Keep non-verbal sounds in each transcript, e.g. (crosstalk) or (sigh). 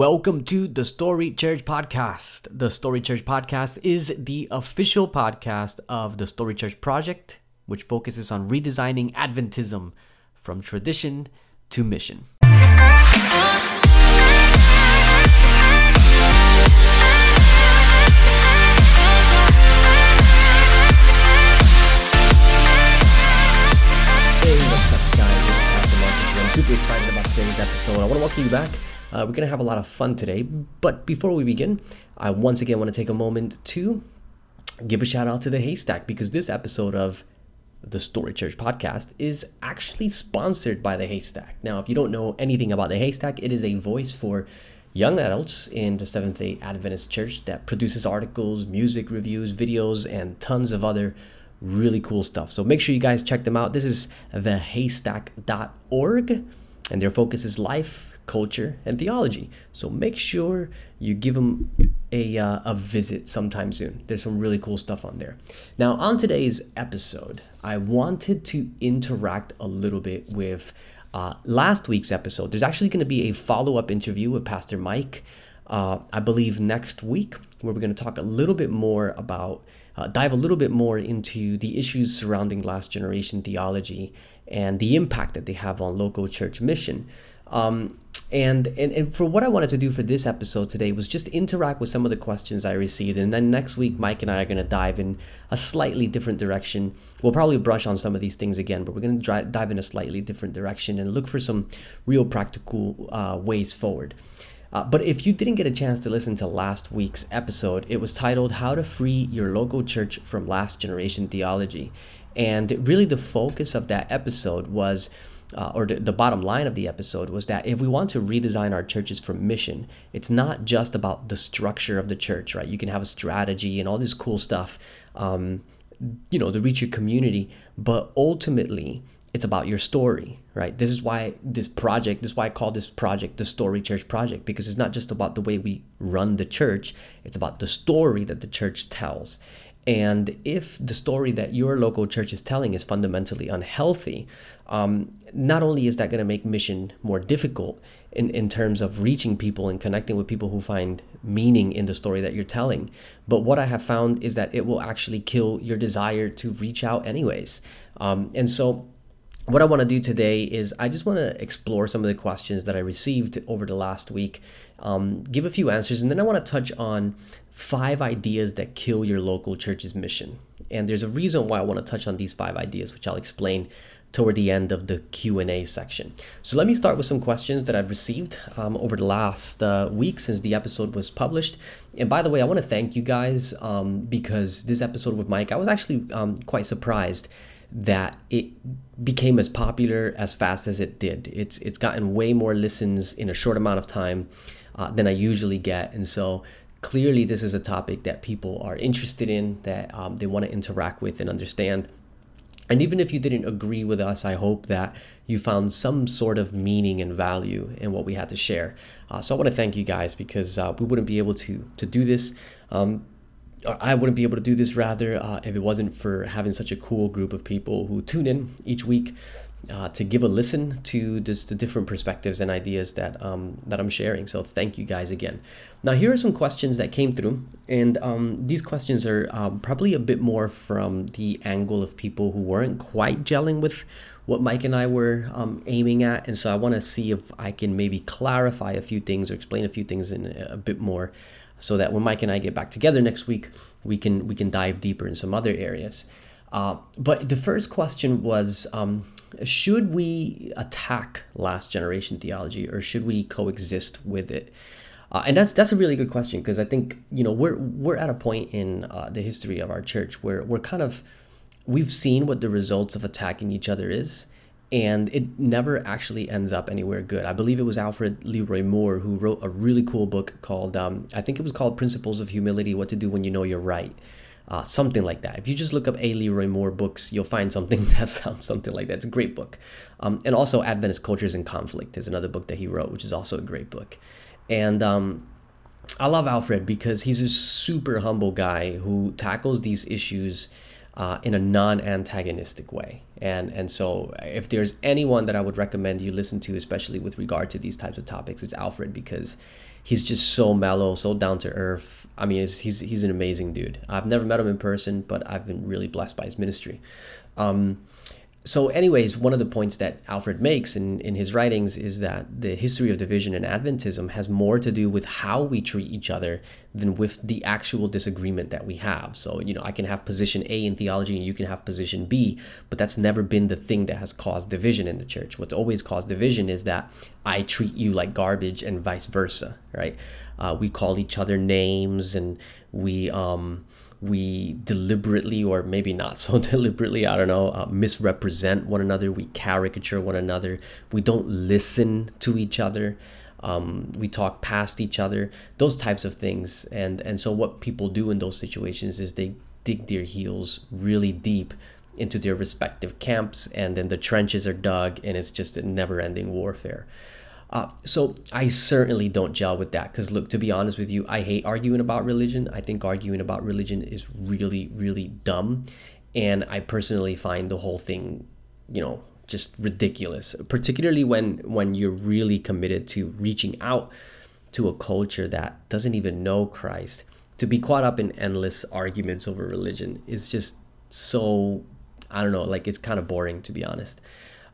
Welcome to the Story Church Podcast. The Story Church Podcast is the official podcast of the Story Church Project, which focuses on redesigning Adventism from tradition to mission. Hey, what's up, guys? It's Pastor Marcus here. I'm super excited about today's episode. I want to welcome you back. Uh, we're going to have a lot of fun today. But before we begin, I once again want to take a moment to give a shout out to the Haystack because this episode of the Story Church podcast is actually sponsored by the Haystack. Now, if you don't know anything about the Haystack, it is a voice for young adults in the Seventh day Adventist Church that produces articles, music reviews, videos, and tons of other really cool stuff. So make sure you guys check them out. This is thehaystack.org, and their focus is life, culture, and theology. So make sure you give them a, uh, a visit sometime soon. There's some really cool stuff on there. Now, on today's episode, I wanted to interact a little bit with uh, last week's episode. There's actually going to be a follow up interview with Pastor Mike. Uh, I believe next week, where we're going to talk a little bit more about, uh, dive a little bit more into the issues surrounding last generation theology and the impact that they have on local church mission. Um, and, and and for what I wanted to do for this episode today was just interact with some of the questions I received, and then next week Mike and I are going to dive in a slightly different direction. We'll probably brush on some of these things again, but we're going to dive in a slightly different direction and look for some real practical uh, ways forward. Uh, but if you didn't get a chance to listen to last week's episode, it was titled "How to Free Your Local Church from Last Generation Theology," and really the focus of that episode was uh, or the, the, bottom line of the episode was that if we want to redesign our churches for mission, it's not just about the structure of the church, right? You can have a strategy and all this cool stuff, um, you know, to reach your community, but ultimately, it's about your story, right? This is why this project, this is why I call this project the Story Church Project, because it's not just about the way we run the church, it's about the story that the church tells. And if the story that your local church is telling is fundamentally unhealthy, um, not only is that going to make mission more difficult in, in terms of reaching people and connecting with people who find meaning in the story that you're telling, but what I have found is that it will actually kill your desire to reach out, anyways. Um, and so, what I want to do today is I just want to explore some of the questions that I received over the last week, um, give a few answers, and then I want to touch on five ideas that kill your local church's mission. And there's a reason why I want to touch on these five ideas, which I'll explain toward the end of the q&a section so let me start with some questions that i've received um, over the last uh, week since the episode was published and by the way i want to thank you guys um, because this episode with mike i was actually um, quite surprised that it became as popular as fast as it did. It's it's gotten way more listens in a short amount of time uh, than i usually get. And so clearly this is a topic that people are interested in that um, they want to interact with and understand. And even if you didn't agree with us i hope that you found some sort of meaning and value in what we had to share. Uh, so i want to thank you guys because uh, we wouldn't be able to to do this. Um, I wouldn't be able to do this rather uh, if it wasn't for having such a cool group of people who tune in each week uh, to give a listen to just the different perspectives and ideas that um, that I'm sharing. So thank you guys again. Now here are some questions that came through, and um, these questions are um, probably a bit more from the angle of people who weren't quite gelling with what Mike and I were um, aiming at, and so I want to see if I can maybe clarify a few things or explain a few things in a bit more, so that when Mike and I get back together next week, we can we can dive deeper in some other areas. Uh, but the first question was um, should we attack last generation theology or should we coexist with it? Uh, and that's that's a really good question because I think you know we're we're at a point in uh, the history of our church where we're kind of we've seen what the results of attacking each other is, and it never actually ends up anywhere good. I believe it was Alfred Leroy Moore who wrote a really cool book called um, I think it was called Principles of Humility: What to Do When You Know You're Right uh, something like that. If you just look up A. Leroy Moore books, you'll find something (laughs) that sounds something like that. It's a great book. Um, and also, Adventist Cultures in Conflict is another book that he wrote, which is also a great book. And um, I love Alfred because he's a super humble guy who tackles these issues uh, in a non-antagonistic way. And and so, if there's anyone that I would recommend you listen to, especially with regard to these types of topics, it's Alfred because he's just so mellow, so down to earth. I mean, he's, he's an amazing dude. I've never met him in person, but I've been really blessed by his ministry. Um, so anyways one of the points that alfred makes in, in his writings is that the history of division in adventism has more to do with how we treat each other than with the actual disagreement that we have. So you know i can have position a in theology and you can have position b but that's never been the thing that has caused division in the church. What's always caused division is that i treat you like garbage and vice versa right? Uh, we call each other names and we um we deliberately or maybe not so (laughs) deliberately i don't know uh, misrepresent one another. We caricature one another. We don't listen to each other. Um, we talk past each other. Those types of things. And and so what people do in those situations is they dig their heels really deep into their respective camps and then the trenches are dug and it's just a never-ending warfare uh, so I certainly don't gel with that because look, to be honest with you, I hate arguing about religion. I think arguing about religion is really, really dumb, and I personally find the whole thing, you know, just ridiculous. Particularly when when you're really committed to reaching out to a culture that doesn't even know Christ. To be caught up in endless arguments over religion is just so I don't know, like it's kind of boring to be honest.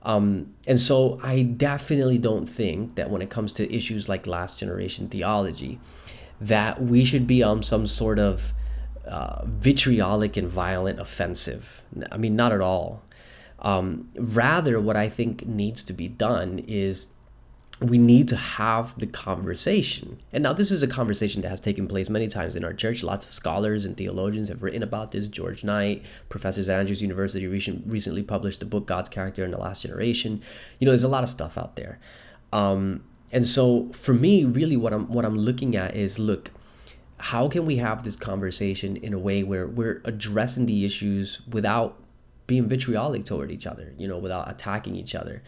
Um, and so I definitely don't think that when it comes to issues like last generation theology, that we should be on some sort of uh, vitriolic and violent offensive. I mean, not at all. Um, rather, what I think needs to be done is we need to have the conversation. And now, this is a conversation that has taken place many times in our church. Lots of scholars and theologians have written about this. George Knight, professors at Andrews University, recently published the book God's Character in the Last Generation. You know, there's a lot of stuff out there. Um, and so, for me, really, what I'm what I'm looking at is look, how can we have this conversation in a way where we're addressing the issues without being vitriolic toward each other, you know, without attacking each other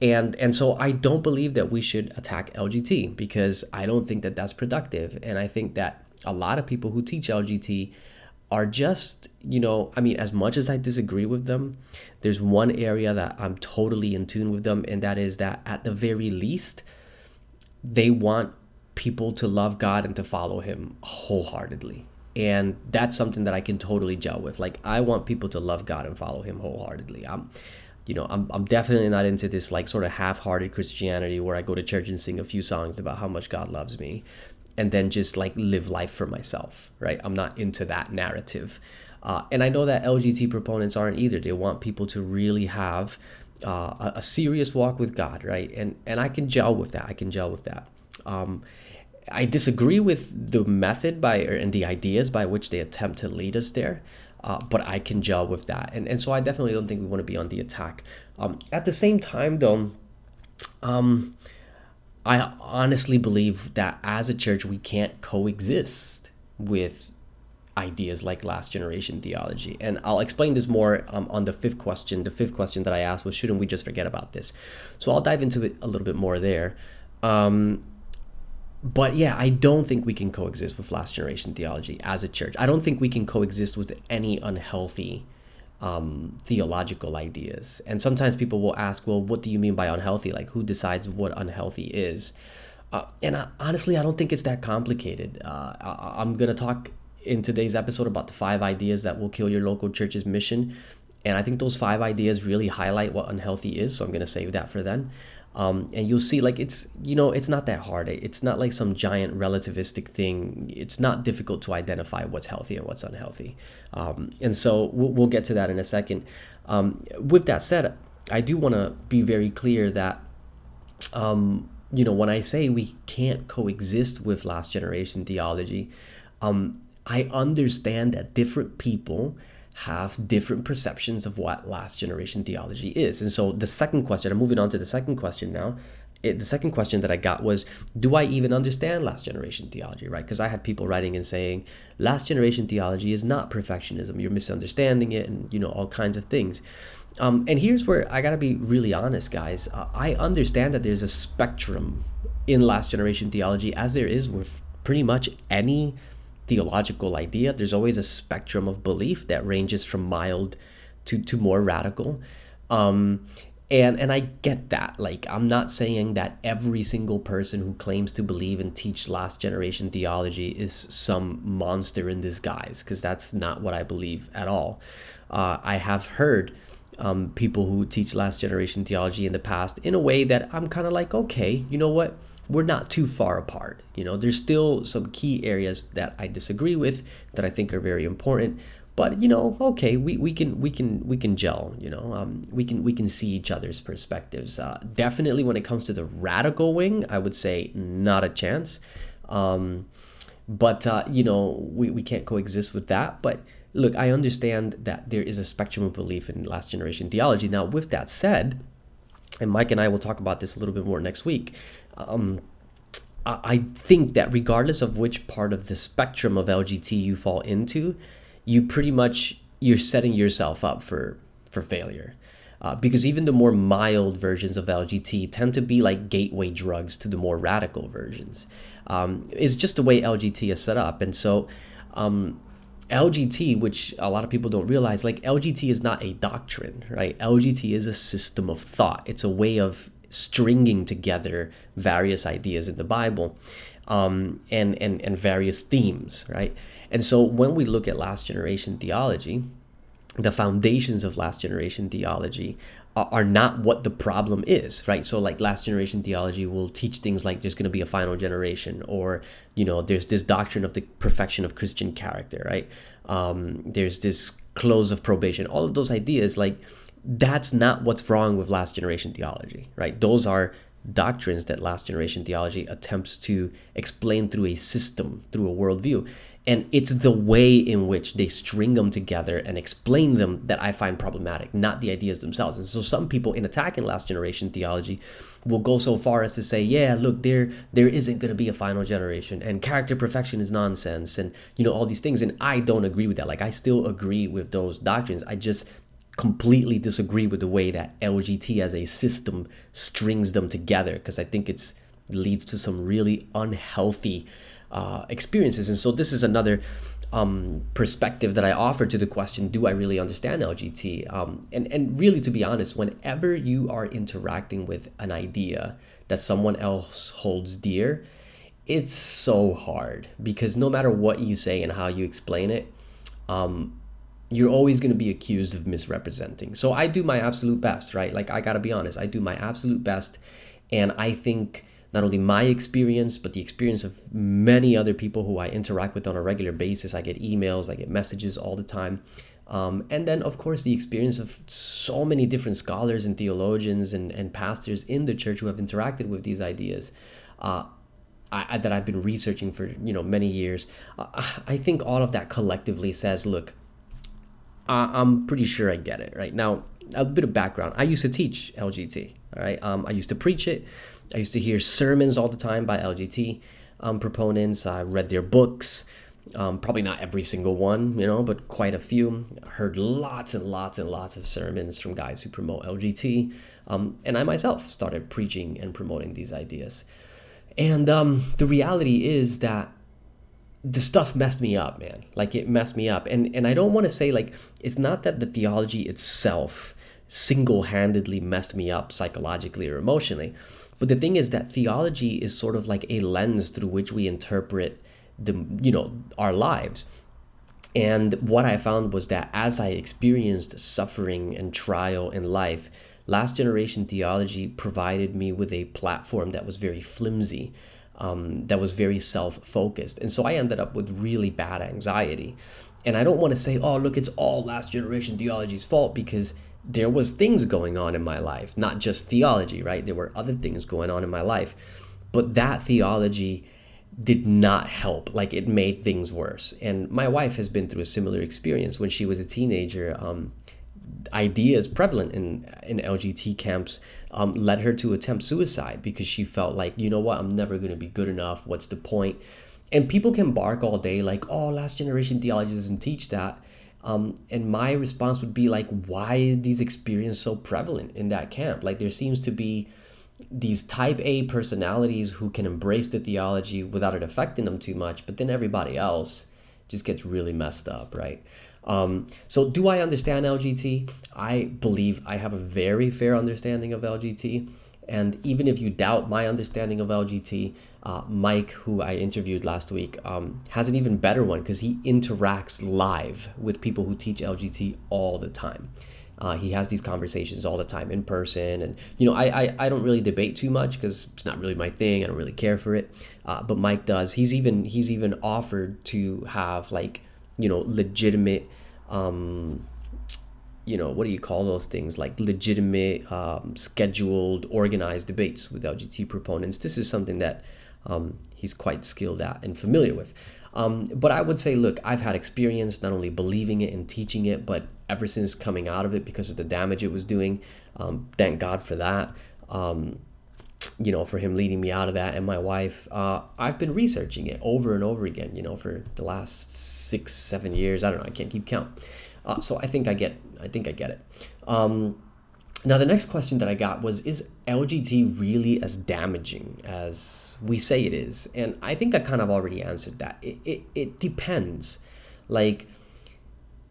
and and so i don't believe that we should attack lgt because i don't think that that's productive. And i think that a lot of people who teach lgt are just you know i mean as much as i disagree with them there's one area that i'm totally in tune with them and that is that at the very least they want people to love god and to follow him wholeheartedly. And that's something that i can totally gel with. Like i want people to love god and follow him wholeheartedly. I'm you know, I'm, I'm definitely not into this like sort of half-hearted Christianity where I go to church and sing a few songs about how much God loves me and then just like live life for myself, right? I'm not into that narrative. Uh, and I know that LGT proponents aren't either. They want people to really have uh, a, a, serious walk with God, right? And and I can gel with that. I can gel with that. Um, I disagree with the method by and the ideas by which they attempt to lead us there uh, but I can gel with that. And, and so I definitely don't think we want to be on the attack. Um, at the same time, though, um, I honestly believe that as a church, we can't coexist with ideas like last generation theology. And I'll explain this more um, on the fifth question. The fifth question that I asked was, shouldn't we just forget about this? So I'll dive into it a little bit more there. Um, but yeah, I don't think we can coexist with last generation theology as a church. I don't think we can coexist with any unhealthy um, theological ideas. And sometimes people will ask, well, what do you mean by unhealthy? Like, who decides what unhealthy is? Uh, and I, honestly, I don't think it's that complicated. Uh, I, I'm going to talk in today's episode about the five ideas that will kill your local church's mission. And I think those five ideas really highlight what unhealthy is. So I'm going to save that for then. Um, and you'll see like it's you know it's not that hard. It's not like some giant relativistic thing. It's not difficult to identify what's healthy and what's unhealthy. Um, and so we'll, we'll, get to that in a second. Um, with that said i do want to be very clear that um, you know when i say we can't coexist with last generation theology um, i understand that different people have different perceptions of what last generation theology is. And so the second question, I'm moving on to the second question now. It, the second question that I got was, do I even understand last generation theology, right? Because I had people writing and saying, last generation theology is not perfectionism. You're misunderstanding it and, you know, all kinds of things. Um, and here's where I got to be really honest, guys. Uh, I understand that there's a spectrum in last generation theology, as there is with pretty much any theological idea, there's always a spectrum of belief that ranges from mild to, to more radical. Um, and and I get that. Like I'm not saying that every single person who claims to believe and teach last generation theology is some monster in disguise, because that's not what I believe at all. Uh, I have heard um, people who teach last generation theology in the past in a way that I'm kind of like, okay, you know what? We're not too far apart. You know, there's still some key areas that I disagree with that I think are very important, but you know okay we, we can we can we can gel you know? Um, we can we can see each other's perspectives. Uh, definitely when it comes to the radical wing i would say not a chance. Um, but uh, you know we, we can't coexist with that. But look i understand that there is a spectrum of belief in last generation theology. Now with that said and mike and i will talk about this a little bit more next week um, I think that regardless of which part of the spectrum of LGT you fall into, you pretty much you're setting yourself up for for failure. Uh, because even the more mild versions of LGT tend to be like gateway drugs to the more radical versions. Um, it's just the way LGT is set up, and so um, LGT, which a lot of people don't realize, like LGT is not a doctrine, right? LGT is a system of thought. It's a way of stringing together various ideas in the Bible um, and, and, and various themes, right? And so when we look at last generation theology, the foundations of last generation theology are not what the problem is, right? So, like last generation theology will teach things like there's going to be a final generation, or you know, there's this doctrine of the perfection of Christian character, right? Um, there's this close of probation. All of those ideas, like that's not what's wrong with last generation theology, right? Those are doctrines that last generation theology attempts to explain through a system, through a worldview. And it's the way in which they string them together and explain them that I find problematic, not the ideas themselves. And so some people in attacking last generation theology will go so far as to say, yeah, look, there there isn't going to be a final generation and character perfection is nonsense and you know all these things and I don't agree with that. Like I still agree with those doctrines. I just completely disagree with the way that LGT as a system strings them together because I think it's leads to some really unhealthy uh, experiences. And so this is another um, perspective that I offer to the question: Do I really understand LGT? Um, and and really, to be honest, whenever you are interacting with an idea that someone else holds dear, it's so hard because no matter what you say and how you explain it, um, you're always going to be accused of misrepresenting. So I do my absolute best, right? Like I got to be honest, I do my absolute best and I think not only my experience but the experience of many other people who I interact with on a regular basis. I get emails, I get messages all the time. Um, and then, of course, the experience of so many different scholars and theologians and, and pastors in the church who have interacted with these ideas. Uh, I, that I've been researching for you know many years, uh, I think all of that collectively says, look, uh, I'm pretty sure I get it right now. A bit of background: I used to teach LGT. All right, um, I used to preach it. I used to hear sermons all the time by LGT um, proponents. I read their books. Um, probably not every single one, you know, but quite a few. I Heard lots and lots and lots of sermons from guys who promote LGT. Um, and I myself started preaching and promoting these ideas. And um, the reality is that the stuff messed me up, man. Like it messed me up. And and I don't want to say like it's not that the theology itself single-handedly messed me up psychologically or emotionally. But the thing is that theology is sort of like a lens through which we interpret the you know our lives. And what I found was that as I experienced suffering and trial in life, last generation theology provided me with a platform that was very flimsy um, that was very self focused. And so I ended up with really bad anxiety. And I don't want to say, oh, look, it's all last generation theology's fault because there was things going on in my life, not just theology, right? There were other things going on in my life. But that theology did not help. Like it made things worse. And my wife has been through a similar experience when she was a teenager. Um, ideas prevalent in in LGT camps um, led her to attempt suicide because she felt like you know what I'm never going to be good enough. What's the point? And people can bark all day like, oh, last generation theology doesn't teach that. Um, and my response would be like, why is these experiences so prevalent in that camp? Like there seems to be these type A personalities who can embrace the theology without it affecting them too much, but then everybody else just gets really messed up, right? Um, so, do I understand LGT? I believe I have a very fair understanding of LGT. And even if you doubt my understanding of LGT, uh, Mike, who I interviewed last week, um, has an even better one because he interacts live with people who teach LGT all the time. Uh, he has these conversations all the time in person, and you know, I I, I don't really debate too much because it's not really my thing. I don't really care for it. Uh, but Mike does. He's even he's even offered to have like you know legitimate um, you know, what do you call those things? Like legitimate, um, scheduled, organized debates with LGT proponents. This is something that um, he's quite skilled at and familiar with. Um, but I would say, look, I've had experience not only believing it and teaching it, but ever since coming out of it because of the damage it was doing. Um, thank God for that. Um, you know, for him leading me out of that and my wife, uh, I've been researching it over and over again, you know, for the last six, seven years. I don't know. I can't keep count. Uh, so I think I get, I think I get it. Um, now the next question that I got was, is LGT really as damaging as we say it is? And I think I kind of already answered that. It, it, it depends. Like,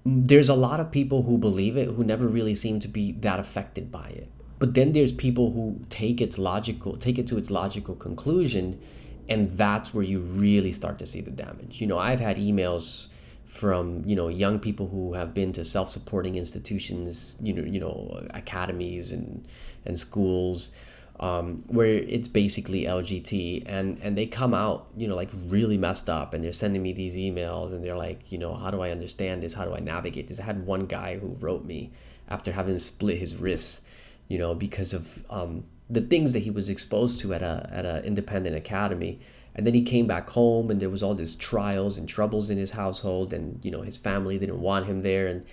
there's a lot of people who believe it who never really seem to be that affected by it. But then there's people who take its logical, take it to its logical conclusion, and that's where you really start to see the damage. You know, I've had emails from you know young people who have been to self-supporting institutions you know you know academies and and schools um, where it's basically LGT and and they come out you know like really messed up and they're sending me these emails and they're like you know how do I understand this how do I navigate this I had one guy who wrote me after having split his wrists you know because of um, the things that he was exposed to at a at an independent academy. And then he came back home and there was all these trials and troubles in his household and you know his family didn't want him there. And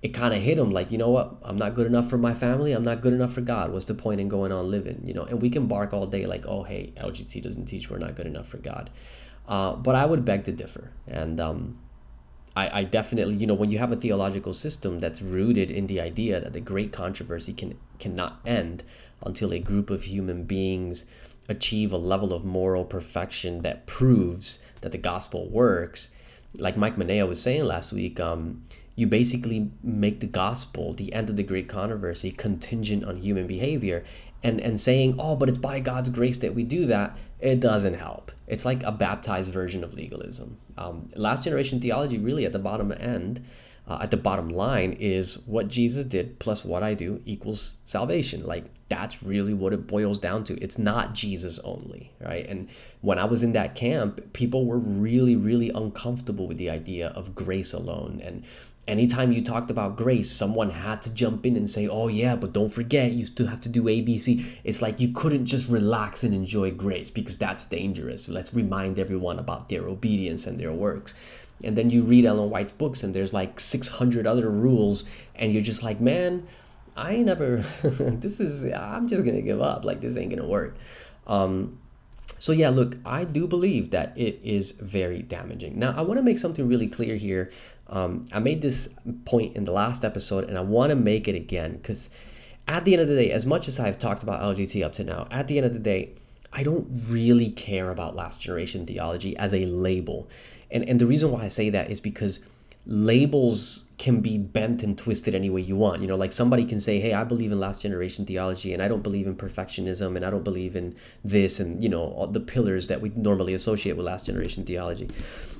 it kind of hit him like you know what? I'm not good enough for my family. I'm not good enough for god. What's the point in going on living? You know and we can bark all day like oh hey lgt doesn't teach we're not good enough for god. Uh, but i would beg to differ. And um, I, I definitely you know when you have a theological system that's rooted in the idea that the great controversy can cannot end until a group of human beings achieve a level of moral perfection that proves that the gospel works, like Mike Maneo was saying last week, um, you basically make the gospel, the end of the great controversy, contingent on human behavior. And, and saying, oh, but it's by God's grace that we do that, it doesn't help. It's like a baptized version of legalism. Um, last generation theology, really, at the bottom end, uh, at the bottom line, is what Jesus did plus what I do equals salvation. Like, that's really what it boils down to. It's not Jesus only, right? And when I was in that camp, people were really, really uncomfortable with the idea of grace alone. And anytime you talked about grace, someone had to jump in and say, oh, yeah, but don't forget, you still have to do ABC. It's like you couldn't just relax and enjoy grace because that's dangerous. Let's remind everyone about their obedience and their works. And then you read Ellen White's books, and there's like 600 other rules, and you're just like, man, I never, (laughs) this is, I'm just gonna give up. Like, this ain't gonna work. Um, so, yeah, look, I do believe that it is very damaging. Now, I wanna make something really clear here. Um, I made this point in the last episode, and I wanna make it again because at the end of the day, as much as I've talked about LGT up to now, at the end of the day, I don't really care about last generation theology as a label. And, and the reason why I say that is because labels can be bent and twisted any way you want. You know, like somebody can say, "Hey, I believe in last generation theology, and I don't believe in perfectionism, and I don't believe in this, and you know, all the pillars that we normally associate with last generation theology,"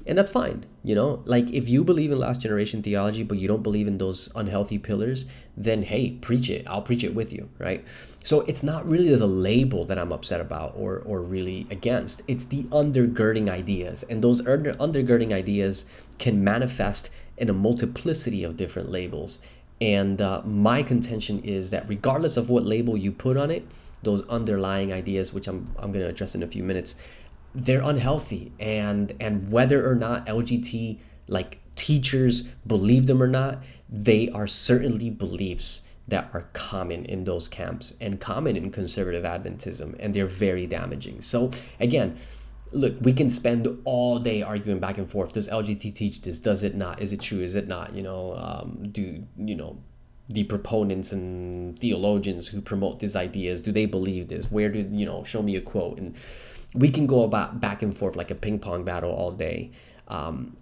and that's fine. You know, like if you believe in last generation theology, but you don't believe in those unhealthy pillars, then hey, preach it. I'll preach it with you, right? So it's not really the label that I'm upset about or or really against. It's the undergirding ideas, and those under, undergirding ideas can manifest in a multiplicity of different labels. And uh, my contention is that regardless of what label you put on it, those underlying ideas, which I'm, I'm going to address in a few minutes, they're unhealthy. And, and whether or not LGT like teachers believe them or not, they are certainly beliefs that are common in those camps and common in conservative Adventism, and they're very damaging. So, again, look, we can spend all day arguing back and forth. Does LGT teach this? Does it not? Is it true? Is it not? You know, um, do you know the proponents and theologians who promote these ideas? Do they believe this? Where do you know? Show me a quote, and we can go about back and forth like a ping pong battle all day. Um,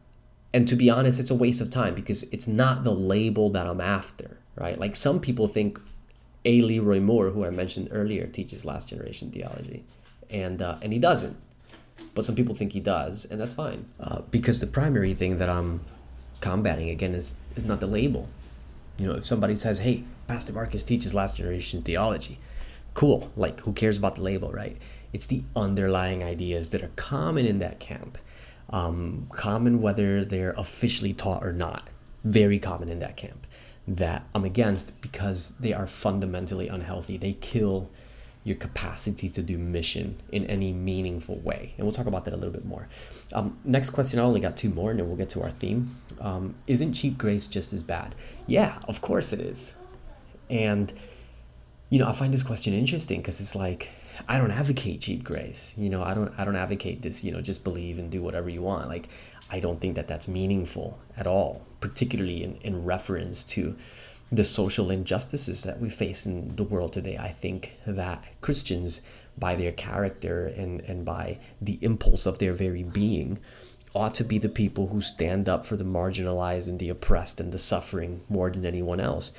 and to be honest, it's a waste of time because it's not the label that I'm after, right? Like some people think A. Leroy Moore, who I mentioned earlier, teaches last generation theology, and uh, and he doesn't. But some people think he does, and that's fine. Uh, because the primary thing that I'm combating again is is not the label. You know, if somebody says, "Hey, Pastor Marcus teaches last generation theology," cool. Like, who cares about the label, right? It's the underlying ideas that are common in that camp um, common whether they're officially taught or not. Very common in that camp that I'm against because they are fundamentally unhealthy. They kill your capacity to do mission in any meaningful way. And we'll talk about that a little bit more. Um, next question, I only got two more and then we'll get to our theme. Um, isn't cheap grace just as bad? Yeah, of course it is. And, you know, I find this question interesting because it's like, I don't advocate cheap grace. You know, I don't I don't advocate this. You know, just believe and do whatever you want. Like, I don't think that that's meaningful at all, particularly in in reference to the social injustices that we face in the world today. I think that Christians, by their character and and by the impulse of their very being, ought to be the people who stand up for the marginalized and the oppressed and the suffering more than anyone else.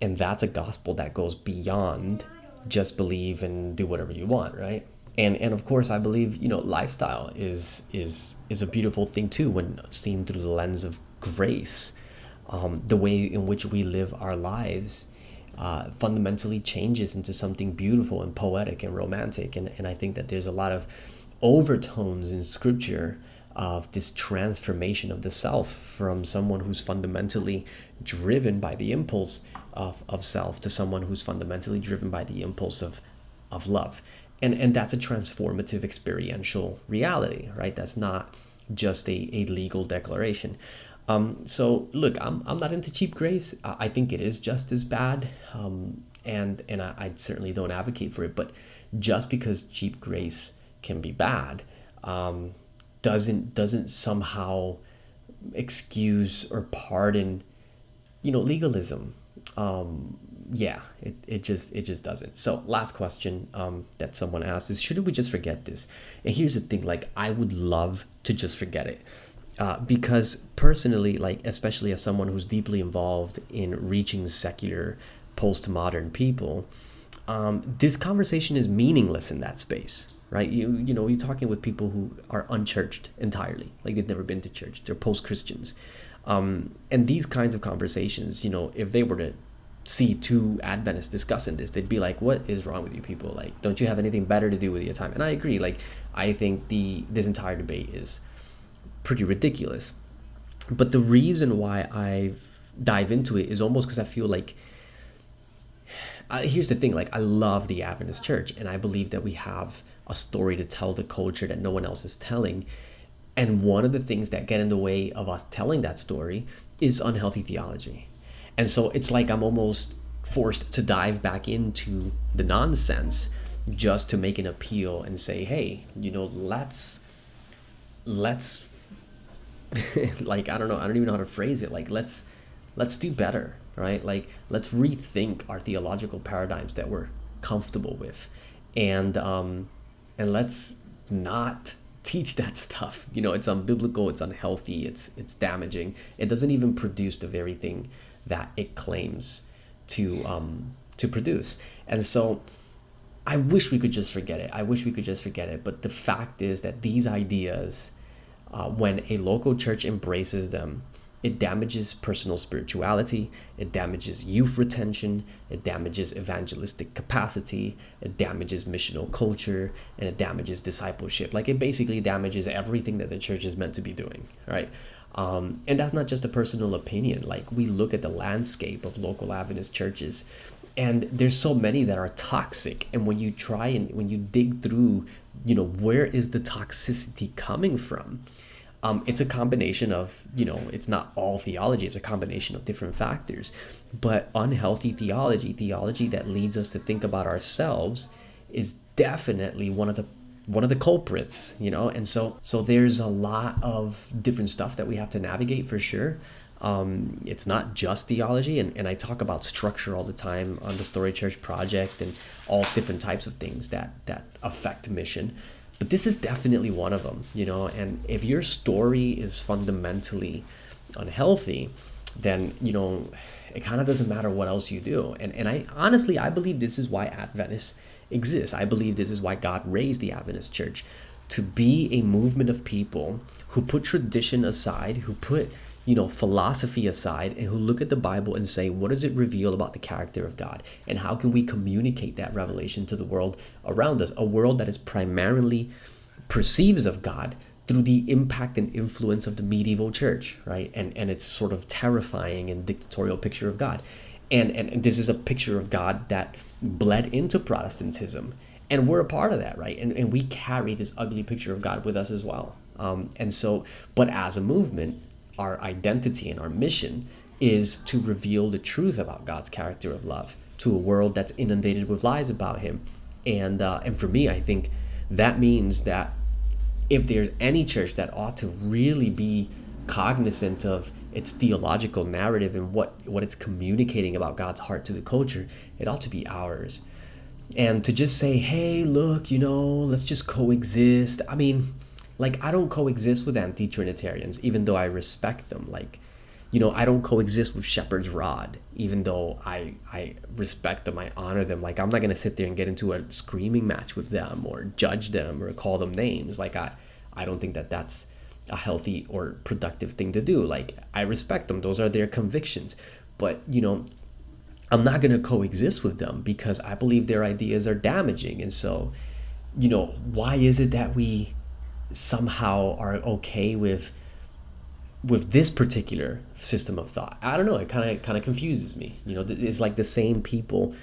And that's a gospel that goes beyond just believe and do whatever you want, right? And and of course, I believe you know lifestyle is is is a beautiful thing too when seen through the lens of grace. Um, the way in which we live our lives uh, fundamentally changes into something beautiful and poetic and romantic. And and I think that there's a lot of overtones in scripture of this transformation of the self from someone who's fundamentally driven by the impulse of, of self to someone who's fundamentally driven by the impulse of, of love. And, and that's a transformative experiential reality, right? That's not just a, a legal declaration. Um, so look, I'm, I'm not into cheap grace. I, think it is just as bad. Um, and and I, I, certainly don't advocate for it. But just because cheap grace can be bad, um, doesn't doesn't somehow excuse or pardon, you know, legalism um, yeah, it, it just it just doesn't. So last question um, that someone asked is shouldn't we just forget this? And here's the thing, like I would love to just forget it. Uh, because personally, like especially as someone who's deeply involved in reaching secular postmodern people, um, this conversation is meaningless in that space, right? You you know you're talking with people who are unchurched entirely, like they've never been to church, they're post Christians, um, and these kinds of conversations, you know, if they were to see two Adventists discussing this, they'd be like, "What is wrong with you people? Like, don't you have anything better to do with your time?" And I agree. Like, I think the this entire debate is pretty ridiculous. But the reason why I dive into it is almost because I feel like uh, here's the thing like i love the adventist church and i believe that we have a story to tell the culture that no one else is telling and one of the things that get in the way of us telling that story is unhealthy theology. And so it's like I'm almost forced to dive back into the nonsense just to make an appeal and say, hey, you know, let's let's (laughs) like I don't know, I don't even know how to phrase it. Like let's let's do better, right? Like let's rethink our theological paradigms that we're comfortable with. And um and let's not teach that stuff. You know, it's unbiblical, it's unhealthy, it's it's damaging. It doesn't even produce the very thing that it claims to um, to produce. And so I wish we could just forget it. I wish we could just forget it. But the fact is that these ideas, uh, when a local church embraces them, it damages personal spirituality, it damages youth retention, it damages evangelistic capacity, it damages missional culture, and it damages discipleship. Like it basically damages everything that the church is meant to be doing, right? Um, and that's not just a personal opinion. Like we look at the landscape of local Adventist churches, and there's so many that are toxic. And when you try and when you dig through, you know, where is the toxicity coming from? Um, it's a combination of, you know, it's not all theology, it's a combination of different factors. But unhealthy theology, theology that leads us to think about ourselves, is definitely one of the one of the culprits you know? And so so there's a lot of different stuff that we have to navigate for sure. Um, it's not just theology and, and i talk about structure all the time on the story church project and all different types of things that that affect mission but this is definitely one of them, you know. And if your story is fundamentally unhealthy, then you know it kind of doesn't matter what else you do. And and I honestly I believe this is why Adventists exists. I believe this is why God raised the Adventist Church to be a movement of people who put tradition aside, who put you know philosophy aside and who look at the bible and say what does it reveal about the character of god? And how can we communicate that revelation to the world around us? A world that is primarily perceives of god through the impact and influence of the medieval church right? And and its sort of terrifying and dictatorial picture of god. And and, and this is a picture of god that bled into protestantism. And we're a part of that right? And, and we carry this ugly picture of god with us as well. Um, and so but as a movement our identity and our mission is to reveal the truth about God's character of love to a world that's inundated with lies about Him. And uh, and for me, I think that means that if there's any church that ought to really be cognizant of its theological narrative and what what it's communicating about God's heart to the culture, it ought to be ours. And to just say, "Hey, look, you know, let's just coexist." I mean, like I don't coexist with anti-Trinitarians, even though I respect them. Like, you know, I don't coexist with Shepherd's Rod, even though I I respect them, I honor them. Like I'm not gonna sit there and get into a screaming match with them or judge them or call them names. Like I I don't think that that's a healthy or productive thing to do. Like I respect them; those are their convictions. But you know, I'm not gonna coexist with them because I believe their ideas are damaging. And so, you know, why is it that we somehow are okay with with this particular system of thought. I don't know. It kind of kind of confuses me. You know, it's like the same people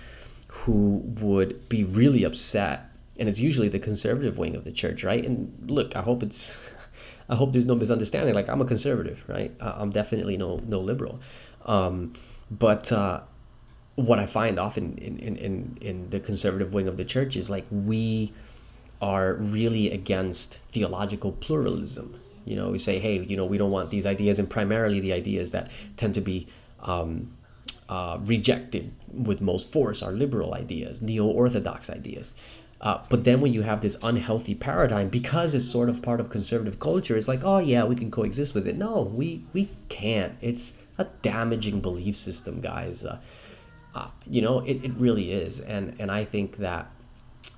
who would be really upset, and it's usually the conservative wing of the church, right? And look, I hope it's, (laughs) I hope there's no misunderstanding. Like I'm a conservative, right? I'm definitely no no liberal, um, but uh, what I find often in, in in in the conservative wing of the church is like we are really against theological pluralism. You know, we say, hey, you know, we don't want these ideas, and primarily the ideas that tend to be um, uh, rejected with most force are liberal ideas, neo orthodox ideas. Uh, but then when you have this unhealthy paradigm, because it's sort of part of conservative culture, it's like, oh yeah, we can coexist with it. No, we we can't. It's a damaging belief system, guys. Uh, uh, you know, it, it really is, and and I think that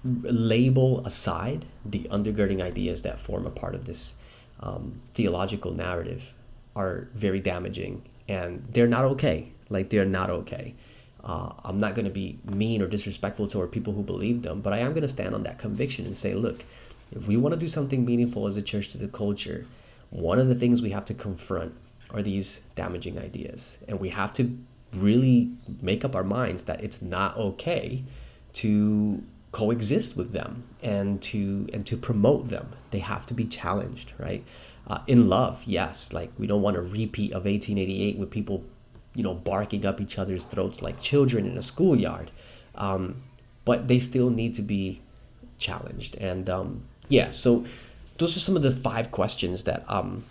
label aside the undergirding ideas that form a part of this um, theological narrative are very damaging and they're not okay. Like they're not okay. Uh, I'm not going to be mean or disrespectful toward people who believe them, but I am going to stand on that conviction and say, look, if we want to do something meaningful as a church to the culture, one of the things we have to confront are these damaging ideas. And we have to really make up our minds that it's not okay to coexist with them and to and to promote them. They have to be challenged right? Uh, in love yes. Like we don't want a repeat of 1888 with people you know barking up each other's throats like children in a schoolyard. Um, but they still need to be challenged. And um, yeah so those are some of the five questions that um,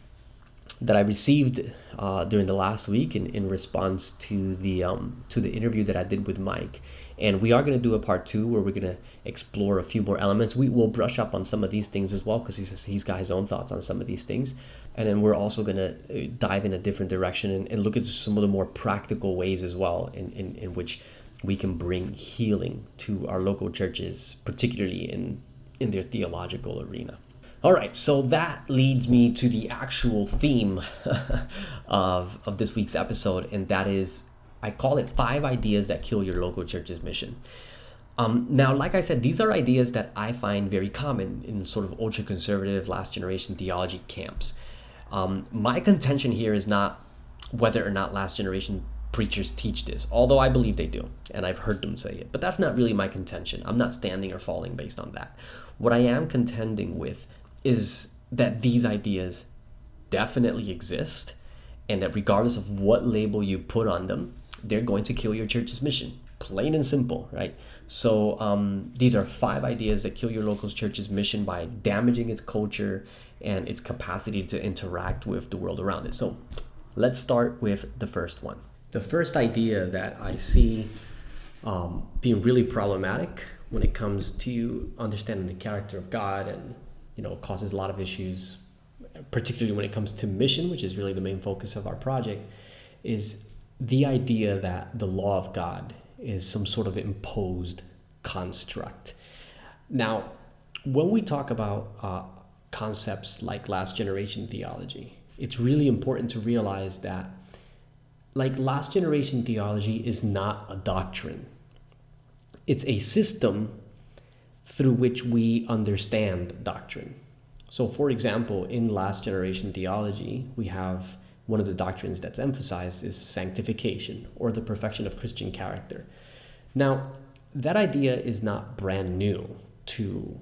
that I received uh, during the last week in, in response to the um, to the interview that I did with Mike and we are going to do a part two where we're going to explore a few more elements. We will brush up on some of these things as well because he's, he's got his own thoughts on some of these things. And then we're also going to uh, dive in a different direction and, and look at some of the more practical ways as well in, in, in which we can bring healing to our local churches, particularly in, in their theological arena. All right, so that leads me to the actual theme (laughs) of, of this week's episode, and that is I call it five ideas that kill your local church's mission. Um, now, like I said, these are ideas that I find very common in sort of ultra conservative, last generation theology camps. Um, my contention here is not whether or not last generation preachers teach this, although I believe they do, and I've heard them say it. But that's not really my contention. I'm not standing or falling based on that. What I am contending with is that these ideas definitely exist, and that regardless of what label you put on them, they're going to kill your church's mission. Plain and simple, right? So um, these are five ideas that kill your local church's mission by damaging its culture and its capacity to interact with the world around it. So let's start with the first one. The first idea that I see um, being really problematic when it comes to understanding the character of God and you know causes a lot of issues, particularly when it comes to mission, which is really the main focus of our project, is the idea that the law of God is some sort of imposed construct. Now, when we talk about uh, concepts like last generation theology, it's really important to realize that like last generation theology is not a doctrine. It's a system through which we understand doctrine. So, for example, in last generation theology, we have one of the doctrines that's emphasized is sanctification or the perfection of Christian character. Now, that idea is not brand new to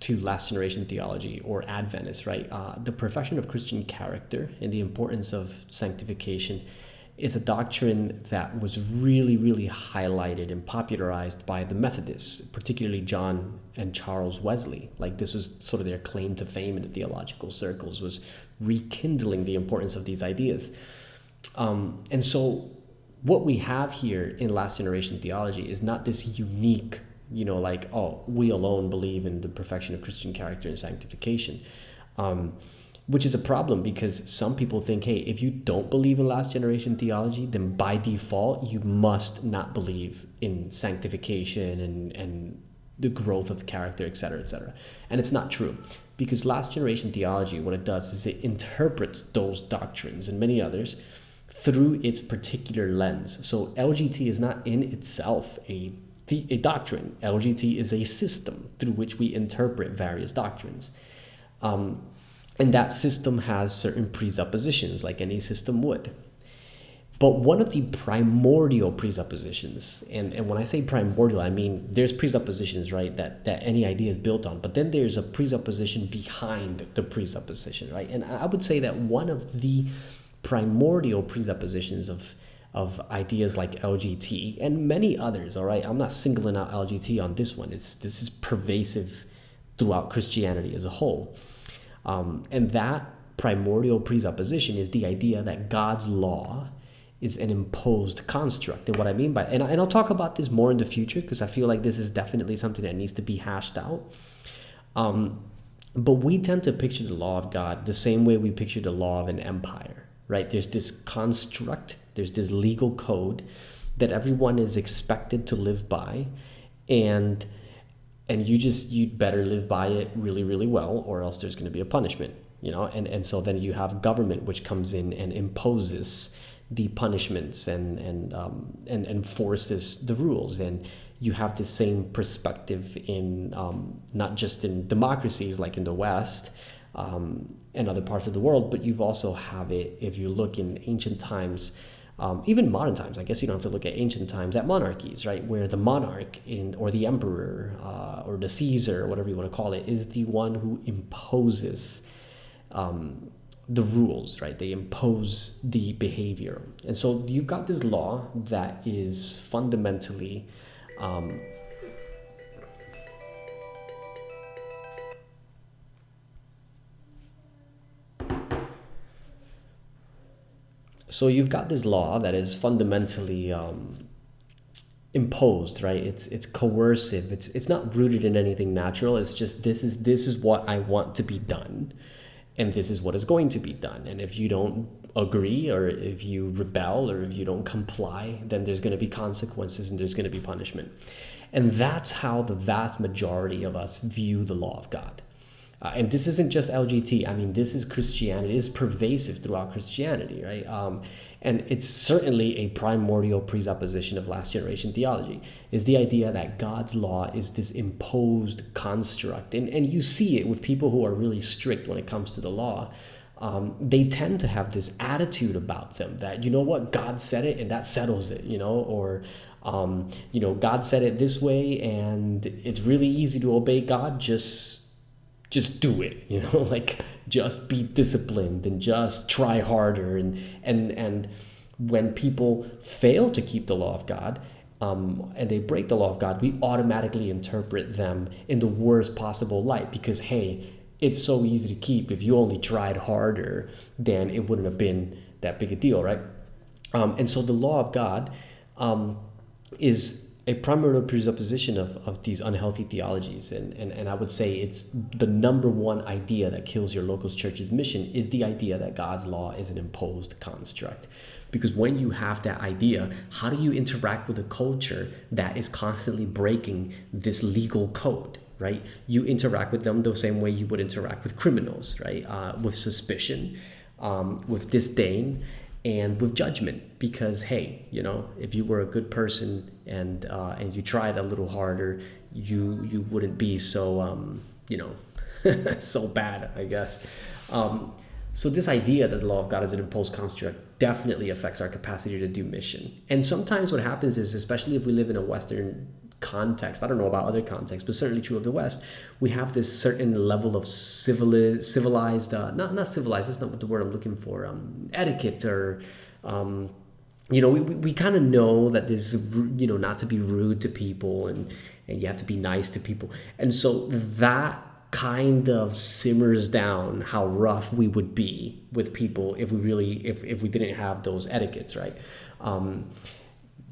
to last generation theology or Adventists, right? Uh, the perfection of Christian character and the importance of sanctification is a doctrine that was really, really highlighted and popularized by the Methodists, particularly John and Charles Wesley. Like this was sort of their claim to fame in the theological circles was rekindling the importance of these ideas. Um, and so, what we have here in last generation theology is not this unique, you know, like oh, we alone believe in the perfection of Christian character and sanctification. Um, which is a problem because some people think, hey, if you don't believe in last generation theology, then by default, you must not believe in sanctification and, and the growth of character, et cetera, et cetera. And it's not true because last generation theology, what it does is it interprets those doctrines and many others through its particular lens. So LGT is not in itself a, a doctrine, LGT is a system through which we interpret various doctrines. Um, and that system has certain presuppositions, like any system would. But one of the primordial presuppositions, and, and when I say primordial, I mean there's presuppositions, right, that, that any idea is built on, but then there's a presupposition behind the presupposition, right? And I would say that one of the primordial presuppositions of of ideas like LGT and many others, all right? I'm not singling out LGT on this one. It's this is pervasive throughout Christianity as a whole um, and that primordial presupposition is the idea that God's law is an imposed construct. And what I mean by and, and I'll talk about this more in the future because I feel like this is definitely something that needs to be hashed out. Um, but we tend to picture the law of God the same way we picture the law of an empire, right? There's this construct, there's this legal code that everyone is expected to live by, and and you just you'd better live by it really really well or else there's going to be a punishment you know and and so then you have government which comes in and imposes the punishments and and um, and enforces the rules. And you have the same perspective in um, not just in democracies like in the west um, and other parts of the world but you've also have it if you look in ancient times um, even modern times, I guess you don't have to look at ancient times, at monarchies, right, where the monarch in or the emperor uh, or the Caesar, whatever you want to call it, is the one who imposes um, the rules, right? They impose the behavior, and so you've got this law that is fundamentally. Um, so you've got this law that is fundamentally um, imposed right it's it's coercive it's it's not rooted in anything natural it's just this is this is what i want to be done and this is what is going to be done. And if you don't agree or if you rebel or if you don't comply then there's going to be consequences and there's going to be punishment. And that's how the vast majority of us view the law of god uh, and this isn't just LGT. I mean, this is Christianity. It's pervasive throughout Christianity, right? Um, and it's certainly a primordial presupposition of last generation theology is the idea that God's law is this imposed construct. And, and you see it with people who are really strict when it comes to the law. Um, they tend to have this attitude about them that, you know what, God said it and that settles it, you know, or, um, you know, God said it this way and it's really easy to obey God, just just do it (laughs) you know like just be disciplined and just try harder. And and and when people fail to keep the law of god um, and they break the law of god we automatically interpret them in the worst possible light because hey it's so easy to keep. If you only tried harder then it wouldn't have been that big a deal right? Um, and so the law of god um, is a primary presupposition of, of these unhealthy theologies. And, and, and I would say it's the number one idea that kills your local church's mission is the idea that God's law is an imposed construct. Because when you have that idea, how do you interact with a culture that is constantly breaking this legal code? Right, you interact with them the same way you would interact with criminals, right? Uh, with suspicion, um, with disdain, and with judgment because hey you know if you were a good person and uh, and you tried a little harder you you wouldn't be so um, you know (laughs) so bad i guess. Um, so this idea that the law of god is an imposed construct definitely affects our capacity to do mission. And sometimes what happens is especially if we live in a western context, I don't know about other contexts, but certainly true of the West, we have this certain level of civilized, civilized uh, not, not civilized, that's not what the word I'm looking for, um, etiquette or, um, you know, we, we kind of know that there's, you know, not to be rude to people and, and you have to be nice to people. And so that kind of simmers down how rough we would be with people if we really, if, if we didn't have those etiquettes, right? Um,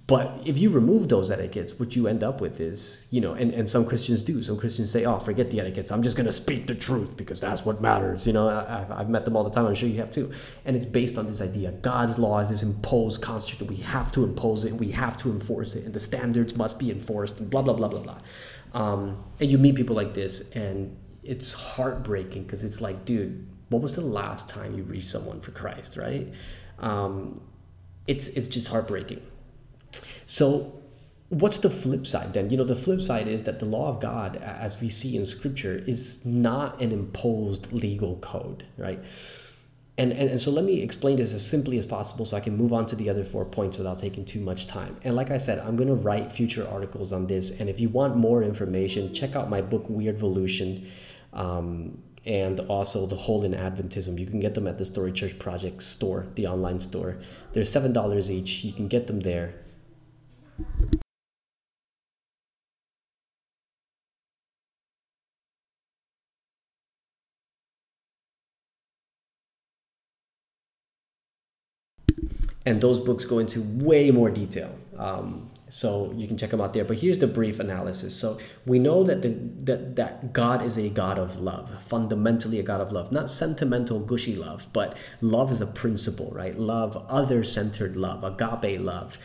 but if you remove those etiquettes, what you end up with is, you know, and, and some Christians do. Some Christians say, oh, forget the etiquettes. I'm just going to speak the truth because that's what matters. You know, I've, I've met them all the time. I'm sure you have too. And it's based on this idea God's law is this imposed construct we have to impose it, we have to enforce it, and the standards must be enforced, and blah, blah, blah, blah, blah. Um, and you meet people like this, and it's heartbreaking because it's like, dude, what was the last time you reached someone for Christ, right? Um, it's, it's just heartbreaking so, what's the flip side then? You know, the flip side is that the law of God, as we see in Scripture, is not an imposed legal code, right? And, and, and so let me explain this as simply as possible so I can move on to the other four points without taking too much time. And like I said, I'm going to write future articles on this. And if you want more information, check out my book, Weirdvolution. Um, and also the Hole in Adventism. You can get them at the Story Church Project store, the online store. They're $7 each. You can get them there. And those books go into way more detail. Um, so you can check them out there. But here's the brief analysis. So we know that the that, that God is a God of love, fundamentally a God of love, not sentimental, gushy love, but love is a principle, right? Love, other-centered love, agape love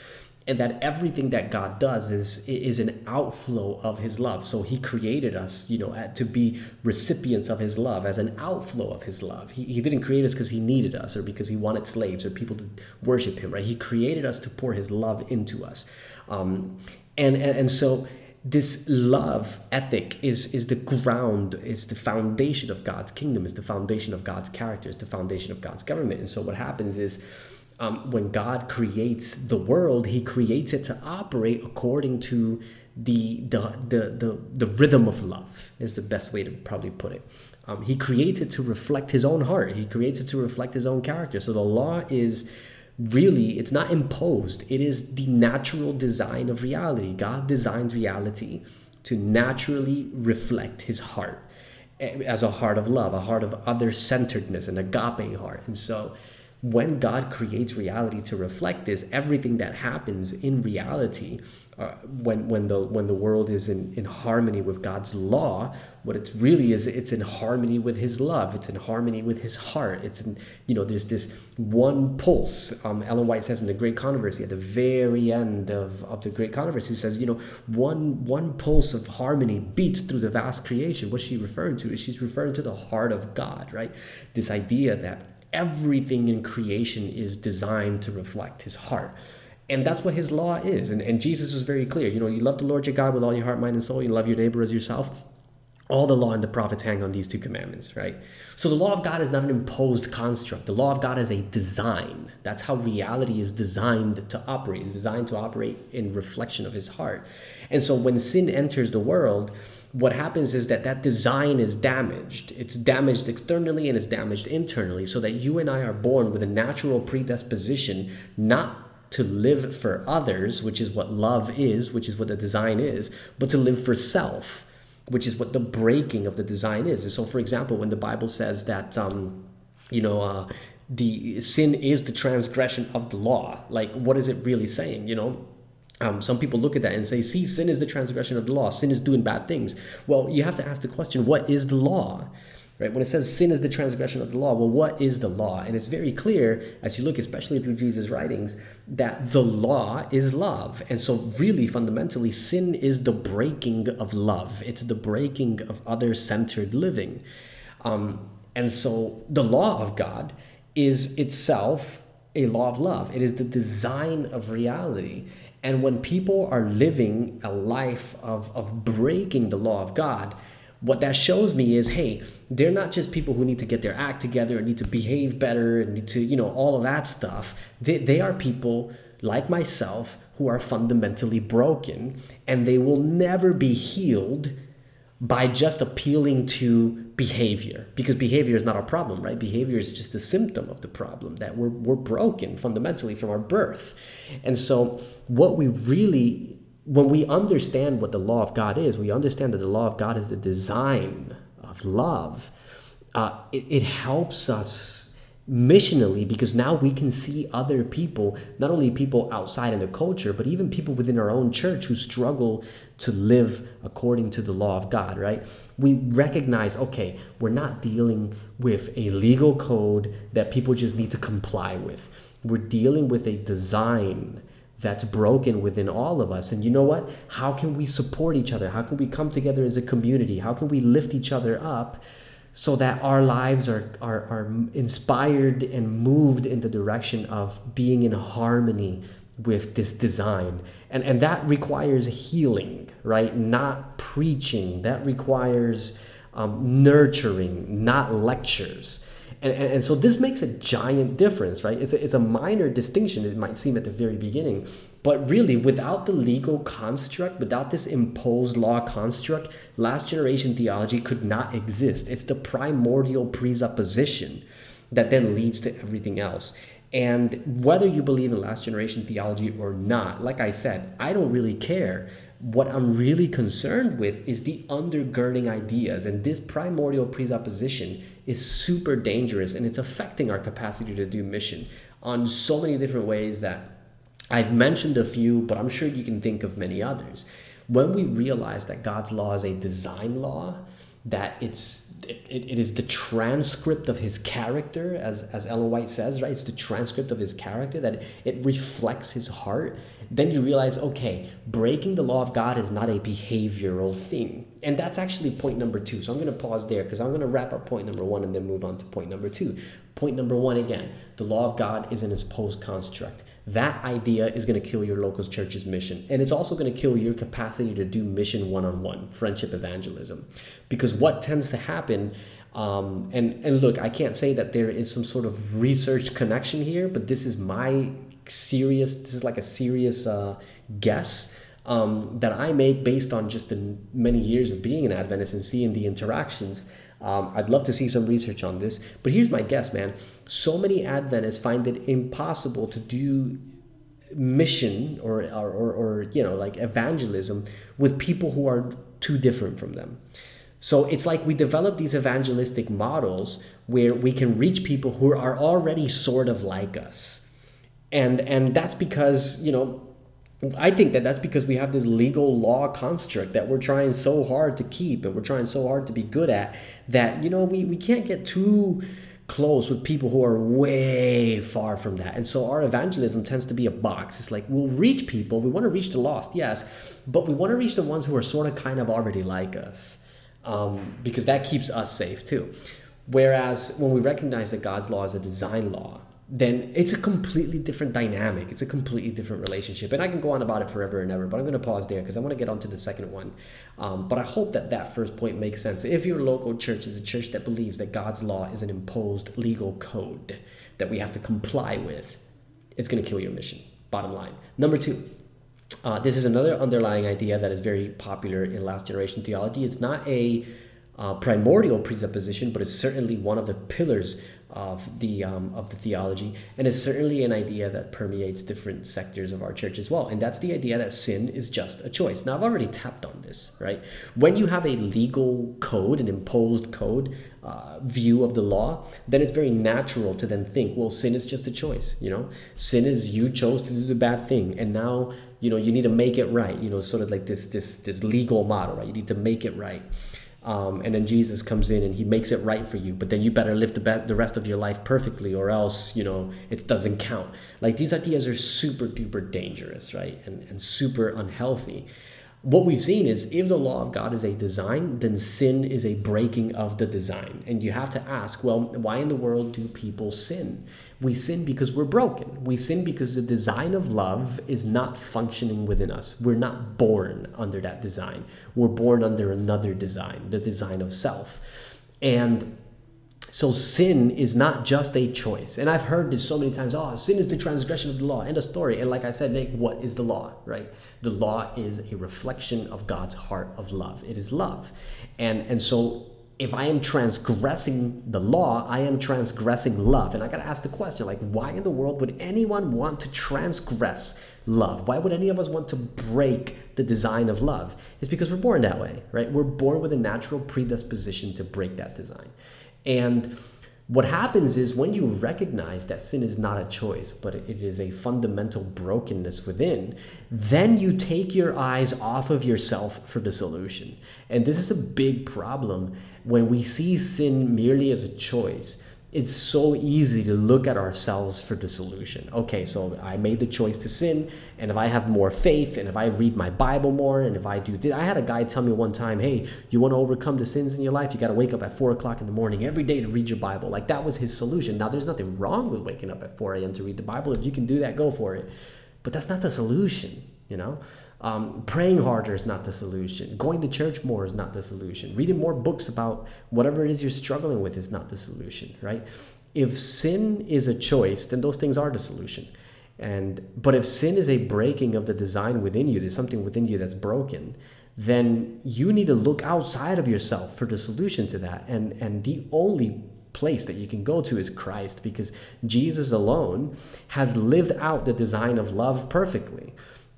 and that everything that God does is is an outflow of His love. So He created us, you know, to be recipients of His love as an outflow of His love. He, he didn't create us because He needed us or because He wanted slaves or people to worship Him, right? He created us to pour His love into us, um, and, and and so this love ethic is is the ground, is the foundation of God's kingdom, is the foundation of God's character, is the foundation of God's government. And so what happens is um, when God creates the world, He creates it to operate according to the the the the, the rhythm of love is the best way to probably put it. Um, he creates it to reflect His own heart. He creates it to reflect His own character. So the law is really it's not imposed. It is the natural design of reality. God designed reality to naturally reflect His heart eh, as a heart of love, a heart of other centeredness, an agape heart, and so when God creates reality to reflect this, everything that happens in reality, uh, when when the when the world is in, in harmony with God's law, what it really is, it's in harmony with His love. It's in harmony with His heart. It's in you know there's this one pulse. Um, Ellen White says in the Great Controversy at the very end of, of the Great Controversy, says you know one one pulse of harmony beats through the vast creation. What she's referring to is she's referring to the heart of God, right? This idea that everything in creation is designed to reflect his heart. And that's what his law is. And, and Jesus was very clear. You know, you love the Lord your God with all your heart, mind, and soul. You love your neighbor as yourself. All the law and the prophets hang on these two commandments, right? So the law of God is not an imposed construct. The law of God is a design. That's how reality is designed to operate. It's designed to operate in reflection of his heart. And so when sin enters the world, what happens is that that design is damaged. It's damaged externally and it's damaged internally, so that you and I are born with a natural predisposition not to live for others, which is what love is, which is what the design is, but to live for self, which is what the breaking of the design is. And so, for example, when the Bible says that, um, you know, uh, the sin is the transgression of the law, like what is it really saying? You know, Um, some people look at that and say, see, sin is the transgression of the law. Sin is doing bad things. Well, you have to ask the question, what is the law? Right? When it says sin is the transgression of the law, well, what is the law? And it's very clear as you look, especially through Jesus' writings, that the law is love. And so, really, fundamentally, sin is the breaking of love, it's the breaking of other centered living. Um, and so, the law of God is itself a law of love, it is the design of reality. And when people are living a life of, of breaking the law of God, what that shows me is hey they're not just people who need to get their act together and need to behave better and need to you know all of that stuff. They, they are people like myself who are fundamentally broken and they will never be healed by just appealing to behavior because behavior is not a problem right behavior is just a symptom of the problem that we're, we're broken fundamentally from our birth and so what we really when we understand what the law of God is, we understand that the law of God is the design of love. Uh, it, it helps us missionally because now we can see other people, not only people outside in the culture, but even people within our own church who struggle to live according to the law of God, right? We recognize, okay, we're not dealing with a legal code that people just need to comply with. We're dealing with a design that's broken within all of us. And you know what? How can we support each other? How can we come together as a community? How can we lift each other up so that our lives are, are, are inspired and moved in the direction of being in harmony with this design? And, and that requires healing, right? Not preaching. That requires um, nurturing, not lectures. And, and, and, so this makes a giant difference, right? It's a, it's a minor distinction, it might seem at the very beginning. But really, without the legal construct, without this imposed law construct, last generation theology could not exist. It's the primordial presupposition that then leads to everything else. And whether you believe in last generation theology or not, like I said, I don't really care. What I'm really concerned with is the undergirding ideas. And this primordial presupposition is super dangerous and it's affecting our capacity to do mission on so many different ways that I've mentioned a few, but I'm sure you can think of many others. When we realize that God's law is a design law, that it's it, it is the transcript of his character as as Ellen White says right? It's the transcript of his character that it reflects his heart. Then you realize okay breaking the law of God is not a behavioral thing. And that's actually point number 2 so I'm going to pause there because I'm going to wrap up point number 1 and then move on to point number 2 point number 1 again the law of God is an imposed construct that idea is going to kill your local church's mission. And it's also going to kill your capacity to do mission one on one, friendship evangelism. Because what tends to happen, um, and, and look, I can't say that there is some sort of research connection here, but this is my serious, this is like a serious uh, guess. Um, that I make based on just the many years of being an Adventist and seeing the interactions um, I'd love to see some research on this. But here's my guess, man. So many Adventists find it impossible to do mission or, or, or, or you know, like evangelism with people who are too different from them. So it's like we develop these evangelistic models where we can reach people who are already sort of like us. And, and that's because, you know, I think that that's because we have this legal law construct that we're trying so hard to keep and we're trying so hard to be good at that, you know, we, we can't get too close with people who are way far from that. And so our evangelism tends to be a box. It's like we'll reach people, we want to reach the lost, yes, but we want to reach the ones who are sort of kind of already like us um, because that keeps us safe too. Whereas when we recognize that God's law is a design law, then it's a completely different dynamic. It's a completely different relationship. And I can go on about it forever and ever, but I'm going to pause there because I want to get on to the second one. Um, but I hope that that first point makes sense. If your local church is a church that believes that God's law is an imposed legal code that we have to comply with, it's going to kill your mission. Bottom line. Number two, uh, this is another underlying idea that is very popular in last generation theology. It's not a uh, primordial presupposition, but it's certainly one of the pillars of the um, of the theology, and it's certainly an idea that permeates different sectors of our church as well. And that's the idea that sin is just a choice. Now, I've already tapped on this, right? When you have a legal code, an imposed code uh, view of the law, then it's very natural to then think, well, sin is just a choice. You know, sin is you chose to do the bad thing, and now you know you need to make it right you know sort of like this this this legal model right you need to make it right um, and then jesus comes in and he makes it right for you but then you better live the, be- the rest of your life perfectly or else you know it doesn't count like these ideas are super duper dangerous right and, and super unhealthy what we've seen is if the law of God is a design, then sin is a breaking of the design. And you have to ask, well, why in the world do people sin? We sin because we're broken. We sin because the design of love is not functioning within us. We're not born under that design. We're born under another design, the design of self. And so sin is not just a choice. And I've heard this so many times. Oh, sin is the transgression of the law. End of story. And like I said, like, what is the law, right? The law is a reflection of God's heart of love. It is love. And and so if I am transgressing the law, I am transgressing love. And I gotta ask the question, like, why in the world would anyone want to transgress love? Why would any of us want to break the design of love? It's because we're born that way, right? We're born with a natural predisposition to break that design. And what happens is when you recognize that sin is not a choice, but it is a fundamental brokenness within, then you take your eyes off of yourself for the solution. And this is a big problem when we see sin merely as a choice it's so easy to look at ourselves for the solution. Okay, so I made the choice to sin, and if I have more faith, and if I read my Bible more, and if I do, I had a guy tell me one time, "Hey, you want to overcome the sins in your life? You got to wake up at four o'clock in the morning every day to read your Bible." Like that was his solution. Now, there's nothing wrong with waking up at four a.m. to read the Bible. If you can do that, go for it. But that's not the solution, you know. Um, praying harder is not the solution. Going to church more is not the solution. Reading more books about whatever it is you're struggling with is not the solution, right? If sin is a choice, then those things are the solution. And but if sin is a breaking of the design within you, there's something within you that's broken, then you need to look outside of yourself for the solution to that. And and the only place that you can go to is Christ because Jesus alone has lived out the design of love perfectly.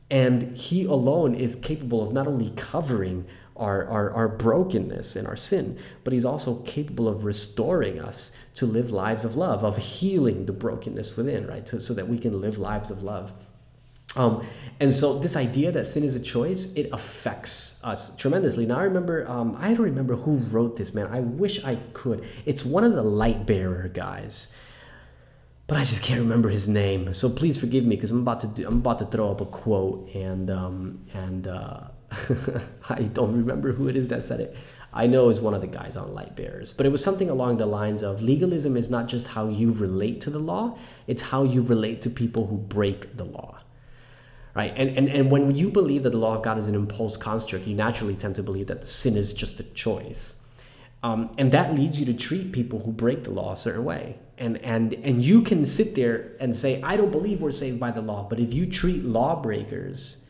And He alone is capable of not only covering our, our, our brokenness and our sin, but He's also capable of restoring us to live lives of love, of healing the brokenness within, right? So that we can live lives of love. Um, and so this idea that sin is a choice, it affects us tremendously. Now I remember, um, I don't remember who wrote this, man. I wish I could. It's one of the light bearer guys but I just can't remember his name. So please forgive me because I'm about to do, I'm about to throw up a quote and um, and uh, (laughs) I don't remember who it is that said it. I know was one of the guys on Light Bearers, but it was something along the lines of legalism is not just how you relate to the law; it's how you relate to people who break the law. Right, and, and and when you believe that the law of God is an imposed construct, you naturally tend to believe that the sin is just a choice. Um, and that leads you to treat people who break the law a certain way. And, and, and you can sit there and say, I don't believe we're saved by the law. But if you treat lawbreakers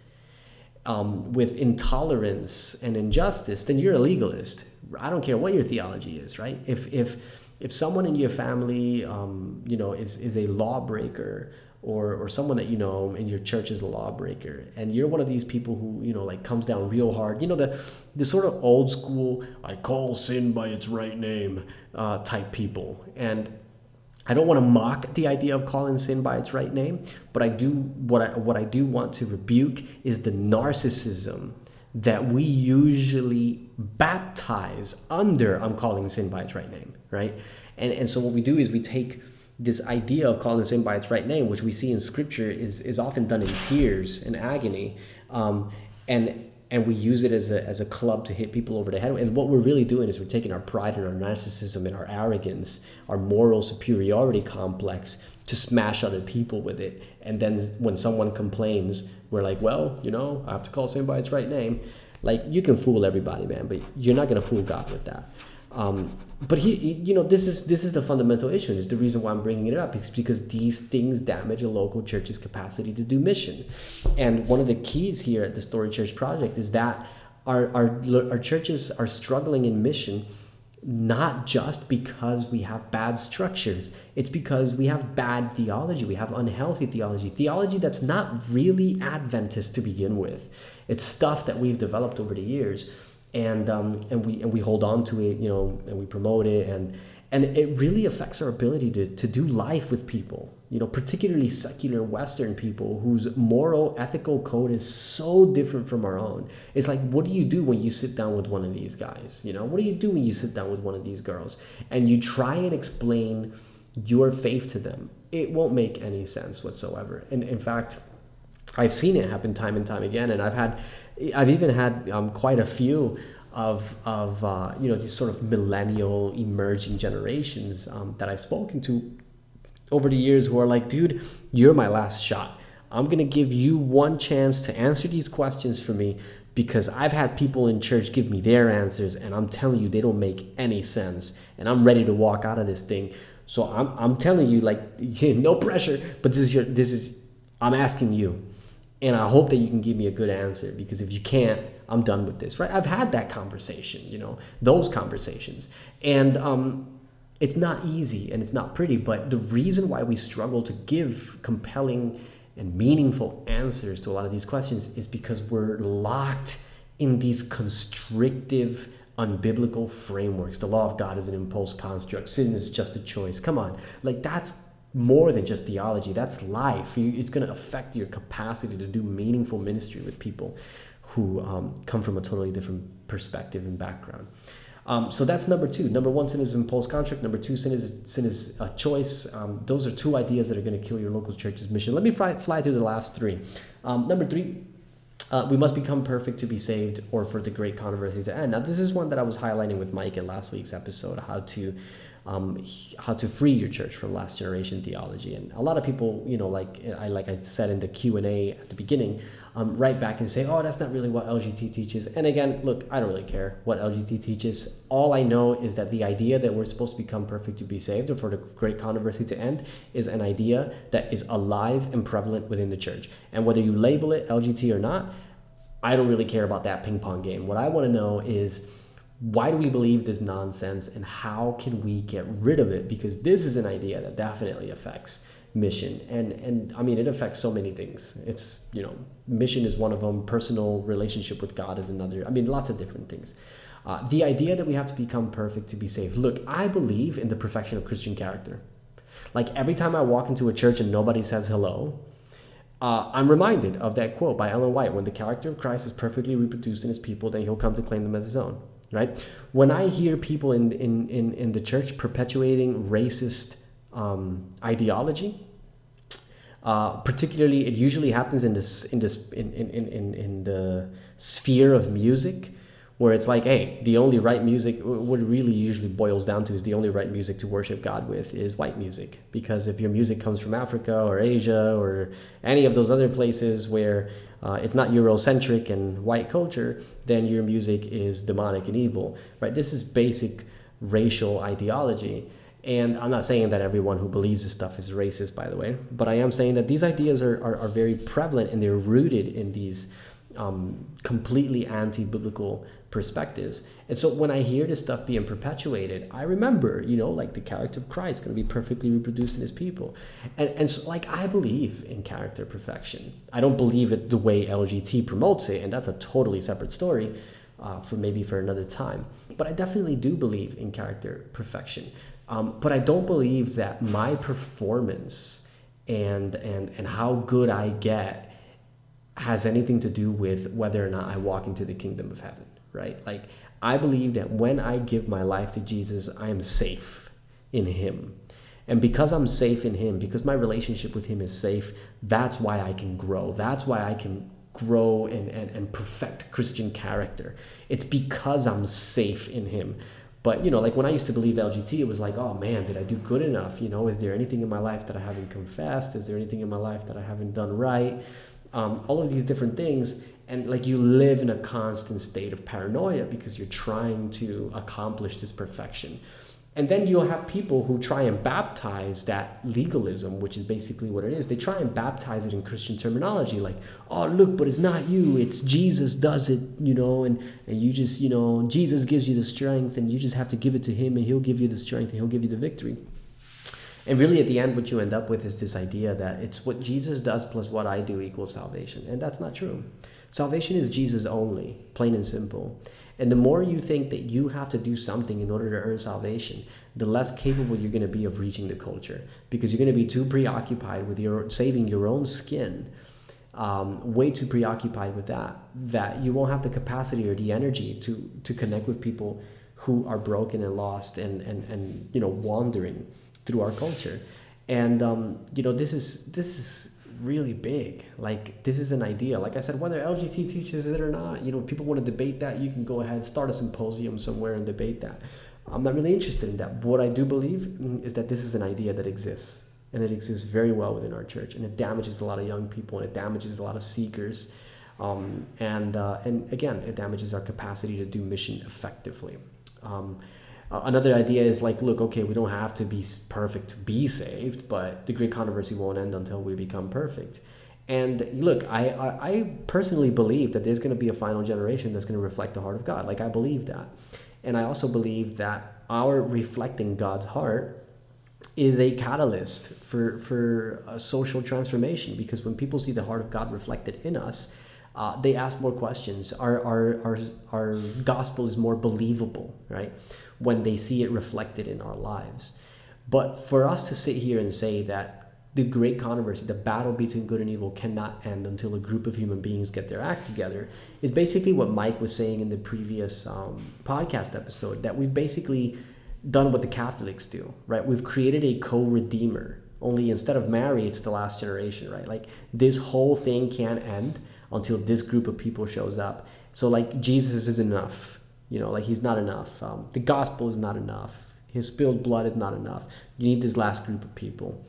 um, with intolerance and injustice, then you're a legalist. I don't care what your theology is, right? If, if, if someone in your family, um, you know, is, is a lawbreaker or, or someone that you know in your church is a lawbreaker and you're one of these people who you know like comes down real hard you know the the sort of old school i call sin by its right name uh, type people and I don't want to mock the idea of calling sin by its right name, but I do what I what I do want to rebuke is the narcissism that we usually baptize under I'm calling sin by its right name, right? And and so what we do is we take this idea of calling sin by its right name, which we see in scripture, is, is often done in tears and agony. Um, and and we use it as a, as a club to hit people over the head. And what we're really doing is we're taking our pride and our narcissism and our arrogance, our moral superiority complex, to smash other people with it. And then when someone complains, we're like, well, you know, I have to call by its right name. Like, you can fool everybody, man, but you're not to fool God with that. Um, but he, you know, this is this is the fundamental issue. Is the reason why I'm bringing it up. It's because these things damage a local church's capacity to do mission. And one of the keys here at the Story Church Project is that our our our churches are struggling in mission not just because we have bad structures. It's because we have bad theology. We have unhealthy theology. Theology that's not really Adventist to begin with. It's stuff that we've developed over the years and um, and we and we hold on to it, you know, and we promote it, and and it really affects our ability to, to do life with people you know particularly secular western people whose moral ethical code is so different from our own. It's like what do you do when you sit down with one of these guys? You know what do you do when you sit down with one of these girls? And you try and explain your faith to them. It won't make any sense whatsoever. And in fact i've seen it happen time and time again and i've had i've even had um, quite a few of of uh, you know these sort of millennial emerging generations um, that I've spoken to over the years who are like, dude, you're my last shot. I'm gonna give you one chance to answer these questions for me because I've had people in church give me their answers and I'm telling you they don't make any sense and I'm ready to walk out of this thing. So I'm, I'm telling you like (laughs) no pressure, but this is your this is I'm asking you and I hope that you can give me a good answer because if you can't, I'm done with this, right? I've had that conversation, you know, those conversations, and um, it's not easy and it's not pretty. But the reason why we struggle to give compelling and meaningful answers to a lot of these questions is because we're locked in these constrictive unbiblical frameworks. The law of God is an imposed construct. Sin is just a choice. Come on. Like that's more than just theology. That's life. It's going to affect your capacity to do meaningful ministry with people who um, come from a totally different perspective and background. Um, so that's number two. Number one, sin is imposed contract. Number two, sin is sin is a choice. Um, those are two ideas that are going to kill your local church's mission. Let me fly, fly through the last three. Um, number three, uh, we must become perfect to be saved, or for the great controversy to end. Now, this is one that I was highlighting with Mike in last week's episode: how to um, how to free your church from last generation theology. And a lot of people, you know, like I like I said in the Q and A at the beginning, um, write back and say, "Oh, that's not really what LGT teaches." And again, look, I don't really care what LGT teaches. All I know is that the idea that we're supposed to become perfect to be saved, or for the great controversy to end, is an idea that is alive and prevalent within the church. And whether you label it LGT or not, I don't really care about that ping pong game. What I want to know is why do we believe this nonsense and how can we get rid of it? Because this is an idea that definitely affects mission. And and i mean it affects so many things. It's you know mission is one of them. Personal relationship with god is another. I mean lots of different things. Uh, the idea that we have to become perfect to be saved. Look i believe in the perfection of christian character. Like every time i walk into a church and nobody says hello uh, I'm reminded of that quote by Ellen White. When the character of Christ is perfectly reproduced in his people, then he'll come to claim them as his own right? When I hear people in, in, in, in the church perpetuating racist um, ideology, uh, particularly it usually happens in this in this in, in, in, in the sphere of music where it's like, hey, the only right music, what it really usually boils down to is the only right music to worship God with is white music. Because if your music comes from Africa or Asia or any of those other places where uh, it's not Eurocentric and white culture, then your music is demonic and evil, right? This is basic racial ideology. And I'm not saying that everyone who believes this stuff is racist, by the way, but I am saying that these ideas are, are, are very prevalent and they're rooted in these um, completely anti-biblical perspectives. And so when I hear this stuff being perpetuated, I remember, you know, like the character of Christ going to be perfectly reproduced in his people. And, and so like I believe in character perfection. I don't believe it the way LGT promotes it, and that's a totally separate story uh, for maybe for another time. But I definitely do believe in character perfection. Um, but I don't believe that my performance and and and how good I get has anything to do with whether or not I walk into the kingdom of heaven, right? Like, I believe that when I give my life to Jesus, I am safe in Him. And because I'm safe in Him, because my relationship with Him is safe, that's why I can grow. That's why I can grow and, and, and perfect Christian character. It's because I'm safe in Him. But, you know, like when I used to believe LGT, it was like, oh man, did I do good enough? You know, is there anything in my life that I haven't confessed? Is there anything in my life that I haven't done right? um, all of these different things and like you live in a constant state of paranoia because you're trying to accomplish this perfection. And then you'll have people who try and baptize that legalism which is basically what it is. They try and baptize it in christian terminology like oh look but it's not you. It's jesus does it you know? And, and you just you know jesus gives you the strength and you just have to give it to him and he'll give you the strength and he'll give you the victory. And really, at the end, what you end up with is this idea that it's what Jesus does plus what I do equals salvation. And that's not true. Salvation is Jesus only, plain and simple. And the more you think that you have to do something in order to earn salvation, the less capable you're going to be of reaching the culture because you're going to be too preoccupied with your saving your own skin, um, way too preoccupied with that that you won't have the capacity or the energy to to connect with people who are broken and lost and and and you know wandering through our culture. And um, you know this is this is really big. Like this is an idea. Like I said, whether LGT teaches it or not, you know, people want to debate that. You can go ahead, start a symposium somewhere and debate that. I'm not really interested in that. But what I do believe mm, is that this is an idea that exists, and it exists very well within our church, and it damages a lot of young people, and it damages a lot of seekers, um, and uh, and again, it damages our capacity to do mission effectively. Um, another idea is like, look, okay, we don't have to be perfect to be saved, but the great controversy won't end until we become perfect. And look, I, I, I personally believe that there's going to be a final generation that's going to reflect the heart of God. Like, I believe that. And I also believe that our reflecting God's heart is a catalyst for, for a social transformation because when people see the heart of God reflected in us, uh, they ask more questions. Our, our, our, our gospel is more believable, right? When they see it reflected in our lives. But for us to sit here and say that the great controversy, the battle between good and evil, cannot end until a group of human beings get their act together, is basically what Mike was saying in the previous um, podcast episode. That we've basically done what the Catholics do, right? We've created a co redeemer. Only instead of Mary, it's the last generation, right? Like this whole thing can't end until this group of people shows up. So like Jesus is enough, you know, like he's not enough. Um, the gospel is not enough. His spilled blood is not enough. You need this last group of people.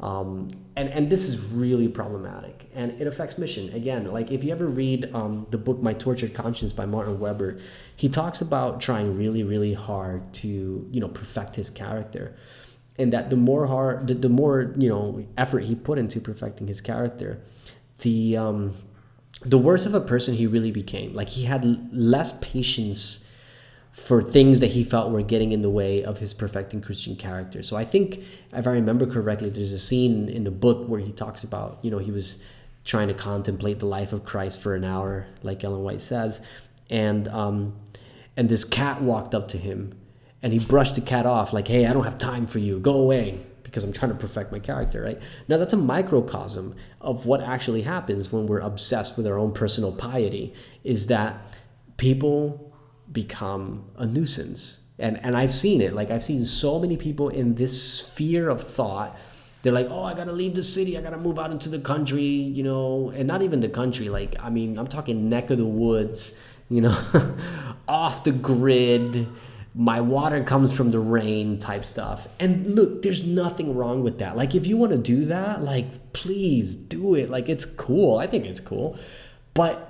Um, and, and this is really problematic and it affects mission again like if you ever read um, the book my tortured conscience by martin weber he talks about trying really really hard to you know perfect his character and that the more hard the, the more you know effort he put into perfecting his character the um, the worse of a person he really became. Like he had less patience for things that he felt were getting in the way of his perfecting Christian character. So I think, if I remember correctly, there's a scene in the book where he talks about, you know, he was trying to contemplate the life of Christ for an hour, like Ellen White says, and um, and this cat walked up to him, and he brushed the cat off, like, "Hey, I don't have time for you. Go away." Because I'm trying to perfect my character, right? Now that's a microcosm of what actually happens when we're obsessed with our own personal piety is that people become a nuisance. And and I've seen it. Like I've seen so many people in this sphere of thought they're like, oh, I gotta leave the city, I gotta move out into the country, you know, and not even the country. Like, I mean, I'm talking neck of the woods, you know, (laughs) off the grid, my water comes from the rain type stuff. And look, there's nothing wrong with that. Like if you want to do that, like please do it. Like it's cool. I think it's cool. But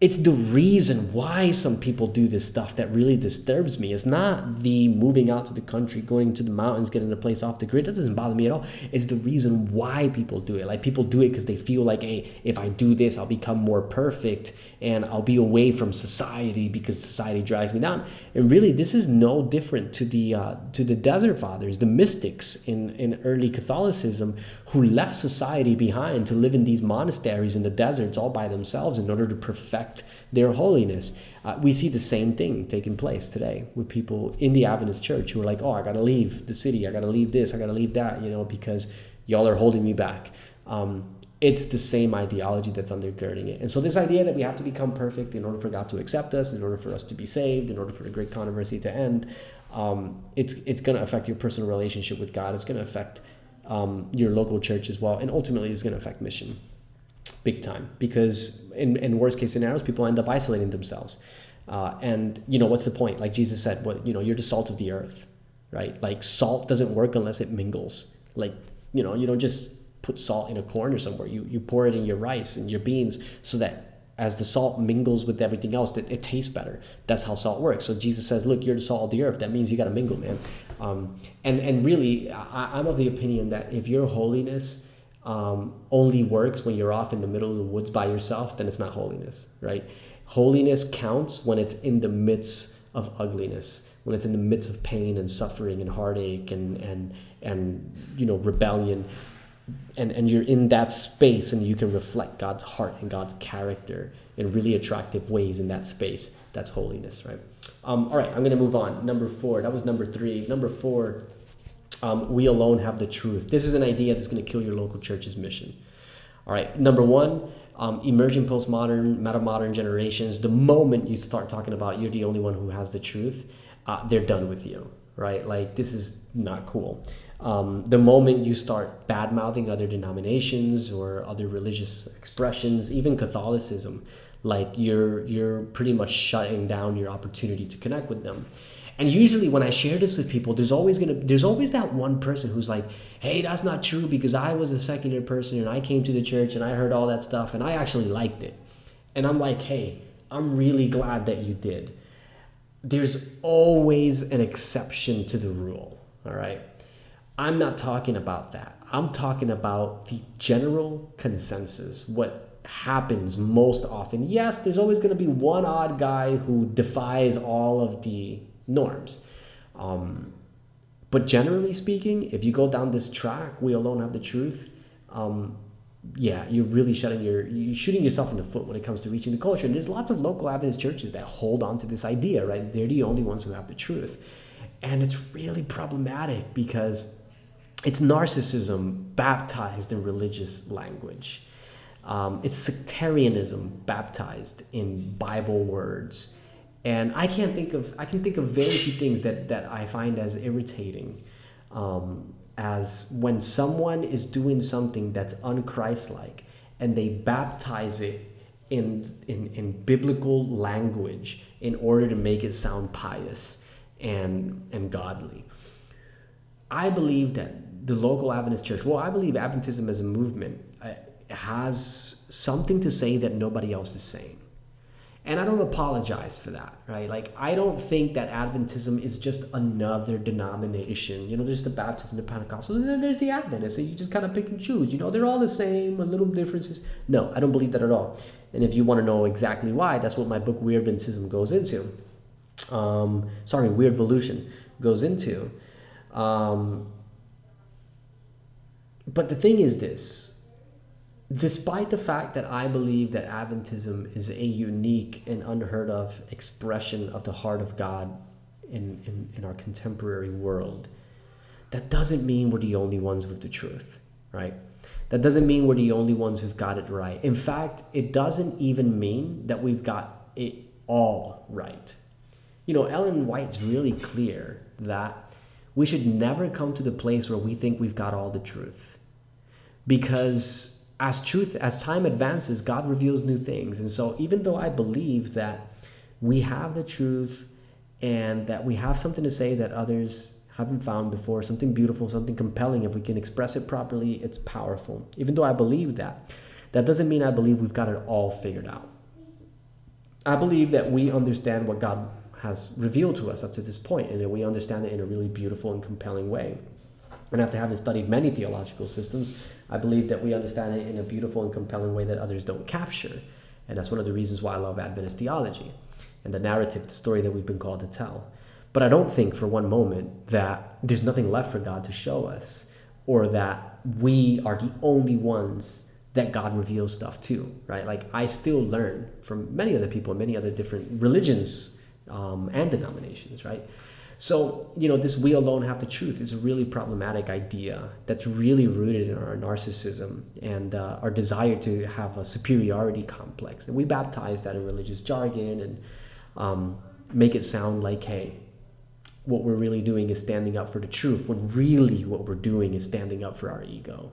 it's the reason why some people do this stuff that really disturbs me. It's not the moving out to the country, going to the mountains, getting a place off the grid. That doesn't bother me at all. It's the reason why people do it. Like people do it because they feel like, hey, if I do this, I'll become more perfect and I'll be away from society because society drags me down. And really, this is no different to the uh, to the desert fathers, the mystics in in early Catholicism, who left society behind to live in these monasteries in the deserts all by themselves in order to perfect their holiness. Uh, we see the same thing taking place today with people in the Adventist church who are like, "Oh, I gotta leave the city. I gotta leave this. I gotta leave that," you know, because y'all are holding me back. Um, it's the same ideology that's undergirding it. And so this idea that we have to become perfect in order for God to accept us, in order for us to be saved, in order for the great controversy to end, um, it's it's going to affect your personal relationship with God. It's going to affect um, your local church as well, and ultimately, it's going to affect mission, big time. Because in in worst case scenarios, people end up isolating themselves. Uh, and you know what's the point? Like Jesus said, what you know, you're the salt of the earth, right? Like salt doesn't work unless it mingles. Like you know, you don't just put salt in a corner somewhere. You, you pour it in your rice and your beans so that as the salt mingles with everything else, it, it tastes better. That's how salt works. So Jesus says, look, you're the salt of the earth. That means you got to mingle, man. Um, and, and really, I, I'm of the opinion that if your holiness um, only works when you're off in the middle of the woods by yourself, then it's not holiness, right? Holiness counts when it's in the midst of ugliness, when it's in the midst of pain and suffering and heartache and, and, and you know, rebellion and, and you're in that space and you can reflect God's heart and God's character in really attractive ways in that space. That's holiness, right? Um, all right, I'm to move on. Number four, that was number three. Number four, um, we alone have the truth. This is an idea that's going to kill your local church's mission. All right, number one, um, emerging postmodern, meta-modern generations, the moment you start talking about you're the only one who has the truth, uh, they're done with you, right? Like, this is not cool. Um, the moment you start bad mouthing other denominations or other religious expressions, even Catholicism, like you're you're pretty much shutting down your opportunity to connect with them. And usually when I share this with people, there's always gonna there's always that one person who's like, hey, that's not true because I was a secular person and I came to the church and I heard all that stuff and I actually liked it. And I'm like, hey, I'm really glad that you did. There's always an exception to the rule. All right. I'm not talking about that. I'm talking about the general consensus, what happens most often. Yes, there's always going to be one odd guy who defies all of the norms. Um, but generally speaking, if you go down this track, we alone have the truth. Um, yeah, you're really shutting your you're shooting yourself in the foot when it comes to reaching the culture. And there's lots of local Adventist churches that hold on to this idea, right? They're the only ones who have the truth, and it's really problematic because it's narcissism baptized in religious language. Um, it's sectarianism baptized in Bible words. And I can't think of I can think of very few things that, that I find as irritating um, as when someone is doing something that's unchristlike and they baptize it in, in, in biblical language in order to make it sound pious and, and godly. I believe that the local Adventist church, well, I believe Adventism as a movement uh, has something to say that nobody else is saying. And I don't apologize for that, right? Like, I don't think that Adventism is just another denomination. You know, there's the Baptist and the Pentecostal, and then there's the Adventist, and you just kind of pick and choose. You know, they're all the same, a little differences. No, I don't believe that at all. And if you want to know exactly why, that's what my book Weird Adventism goes into. Um, sorry, Weird Evolution goes into. Um, but the thing is this despite the fact that I believe that Adventism is a unique and unheard of expression of the heart of God in, in, in our contemporary world, that doesn't mean we're the only ones with the truth, right? That doesn't mean we're the only ones who've got it right. In fact, it doesn't even mean that we've got it all right. You know, Ellen White's really clear that we should never come to the place where we think we've got all the truth because as truth as time advances god reveals new things. And so even though i believe that we have the truth and that we have something to say that others haven't found before something beautiful something compelling if we can express it properly it's powerful. Even though i believe that that doesn't mean i believe we've got it all figured out. I believe that we understand what god has revealed to us up to this point and that we understand it in a really beautiful and compelling way and after having studied many theological systems, I believe that we understand it in a beautiful and compelling way that others don't capture. And that's one of the reasons why I love Adventist theology and the narrative, the story that we've been called to tell. But I don't think for one moment that there's nothing left for God to show us or that we are the only ones that God reveals stuff to, right? Like I still learn from many other people, many other different religions um, and denominations, right? So, you know, this we alone have the truth is a really problematic idea that's really rooted in our narcissism and uh, our desire to have a superiority complex. And we baptize that in religious jargon and um, make it sound like, hey, what we're really doing is standing up for the truth, when really what we're doing is standing up for our ego.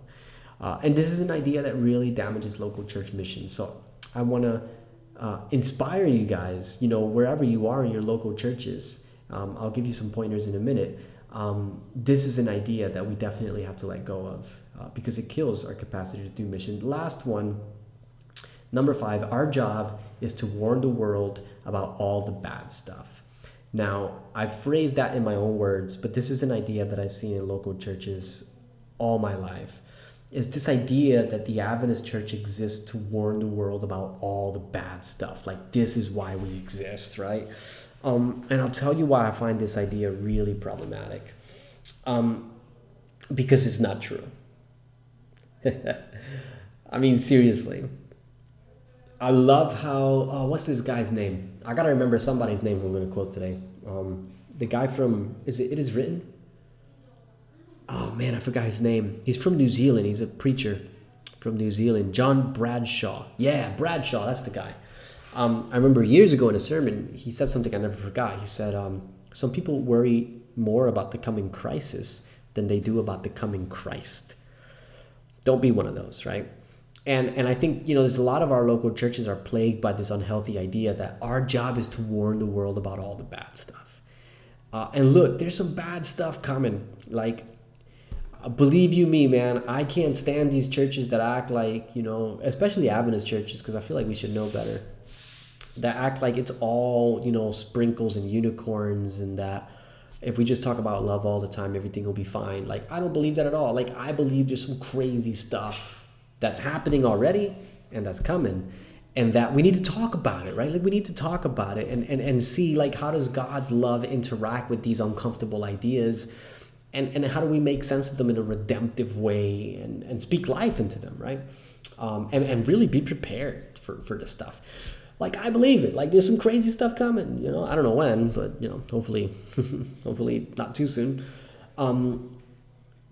Uh, and this is an idea that really damages local church mission. So I want to uh, inspire you guys, you know, wherever you are in your local churches um, I'll give you some pointers in a minute. Um, this is an idea that we definitely have to let go of uh, because it kills our capacity to do mission. Last one, number five, our job is to warn the world about all the bad stuff. Now, I've phrased that in my own words, but this is an idea that I've seen in local churches all my life. Is this idea that the Adventist church exists to warn the world about all the bad stuff? Like, this is why we exist, right? Um, and I'll tell you why I find this idea really problematic. Um, because it's not true. (laughs) I mean, seriously. I love how, oh, what's this guy's name? I gotta remember somebody's name who I'm gonna quote today. Um, the guy from, is it, it is written? Oh man, I forgot his name. He's from New Zealand. He's a preacher from New Zealand. John Bradshaw. Yeah, Bradshaw, that's the guy. Um, I remember years ago in a sermon, he said something I never forgot. He said, um, Some people worry more about the coming crisis than they do about the coming Christ. Don't be one of those, right? And, and I think you know there's a lot of our local churches are plagued by this unhealthy idea that our job is to warn the world about all the bad stuff. Uh, and look, there's some bad stuff coming. Like, uh, believe you me, man, I can't stand these churches that act like you know, especially Adventist churches, because I feel like we should know better. That act like it's all you know sprinkles and unicorns, and that if we just talk about love all the time, everything will be fine. Like, I don't believe that at all. Like, I believe there's some crazy stuff that's happening already and that's coming. And that we need to talk about it, right? Like, we need to talk about it and, and, and see, like, how does God's love interact with these uncomfortable ideas? And, and how do we make sense of them in a redemptive way and, and speak life into them, right? Um, and, and really be prepared for, for this stuff like I believe it. Like there's some crazy stuff coming. You know, I don't know when, but you know, hopefully, (laughs) hopefully not too soon. Um,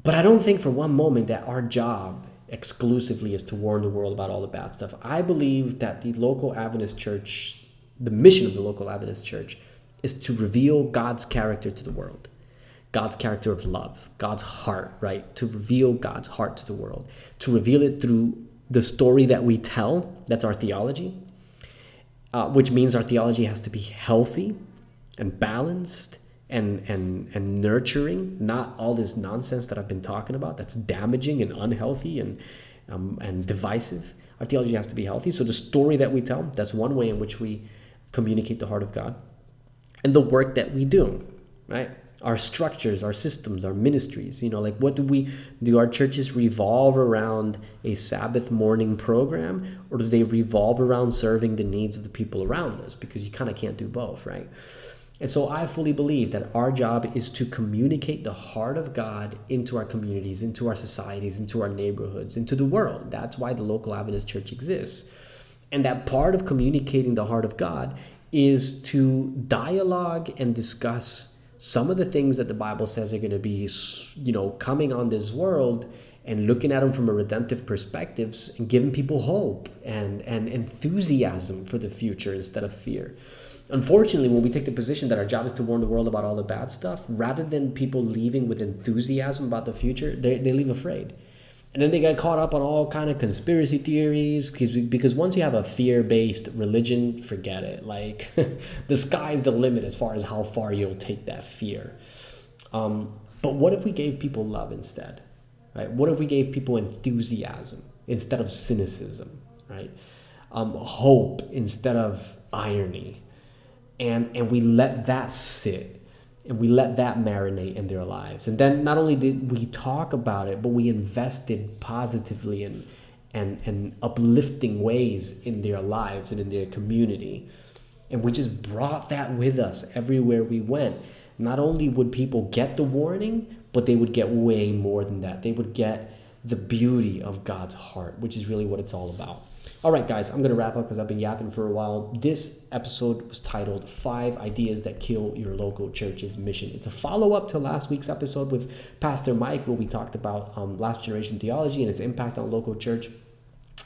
but I don't think for one moment that our job exclusively is to warn the world about all the bad stuff. I believe that the local Adventist church, the mission of the local Adventist church, is to reveal God's character to the world. God's character of love, God's heart, right? To reveal God's heart to the world, to reveal it through the story that we tell. That's our theology uh, which means our theology has to be healthy and balanced and, and, and nurturing, not all this nonsense that I've been talking about that's damaging and unhealthy and, um, and divisive. Our theology has to be healthy. So the story that we tell, that's one way in which we communicate the heart of God. And the work that we do, right? Our structures, our systems, our ministries. You know, like what do we do? Our churches revolve around a Sabbath morning program, or do they revolve around serving the needs of the people around us? Because you kind of can't do both, right? And so I fully believe that our job is to communicate the heart of God into our communities, into our societies, into our neighborhoods, into the world. That's why the local Adventist church exists. And that part of communicating the heart of God is to dialogue and discuss some of the things that the Bible says are going to be, you know, coming on this world and looking at them from a redemptive perspective and giving people hope and, and enthusiasm for the future instead of fear. Unfortunately, when we take the position that our job is to warn the world about all the bad stuff, rather than people leaving with enthusiasm about the future, they, they leave afraid and then they get caught up on all kind of conspiracy theories because because once you have a fear-based religion forget it. Like (laughs) the sky's the limit as far as how far you'll take that fear. Um, but what if we gave people love instead right? What if we gave people enthusiasm instead of cynicism right? Um, hope instead of irony. And and we let that sit and we let that marinate in their lives. And then not only did we talk about it, but we invested positively and and, and uplifting ways in their lives and in their community. And we just brought that with us everywhere we went. Not only would people get the warning, but they would get way more than that. They would get the beauty of God's heart, which is really what it's all about. All right, guys, I'm going to wrap up because I've been yapping for a while. This episode was titled Five Ideas That Kill Your Local Church's Mission. It's a follow up to last week's episode with Pastor Mike, where we talked about um, last generation theology and its impact on local church.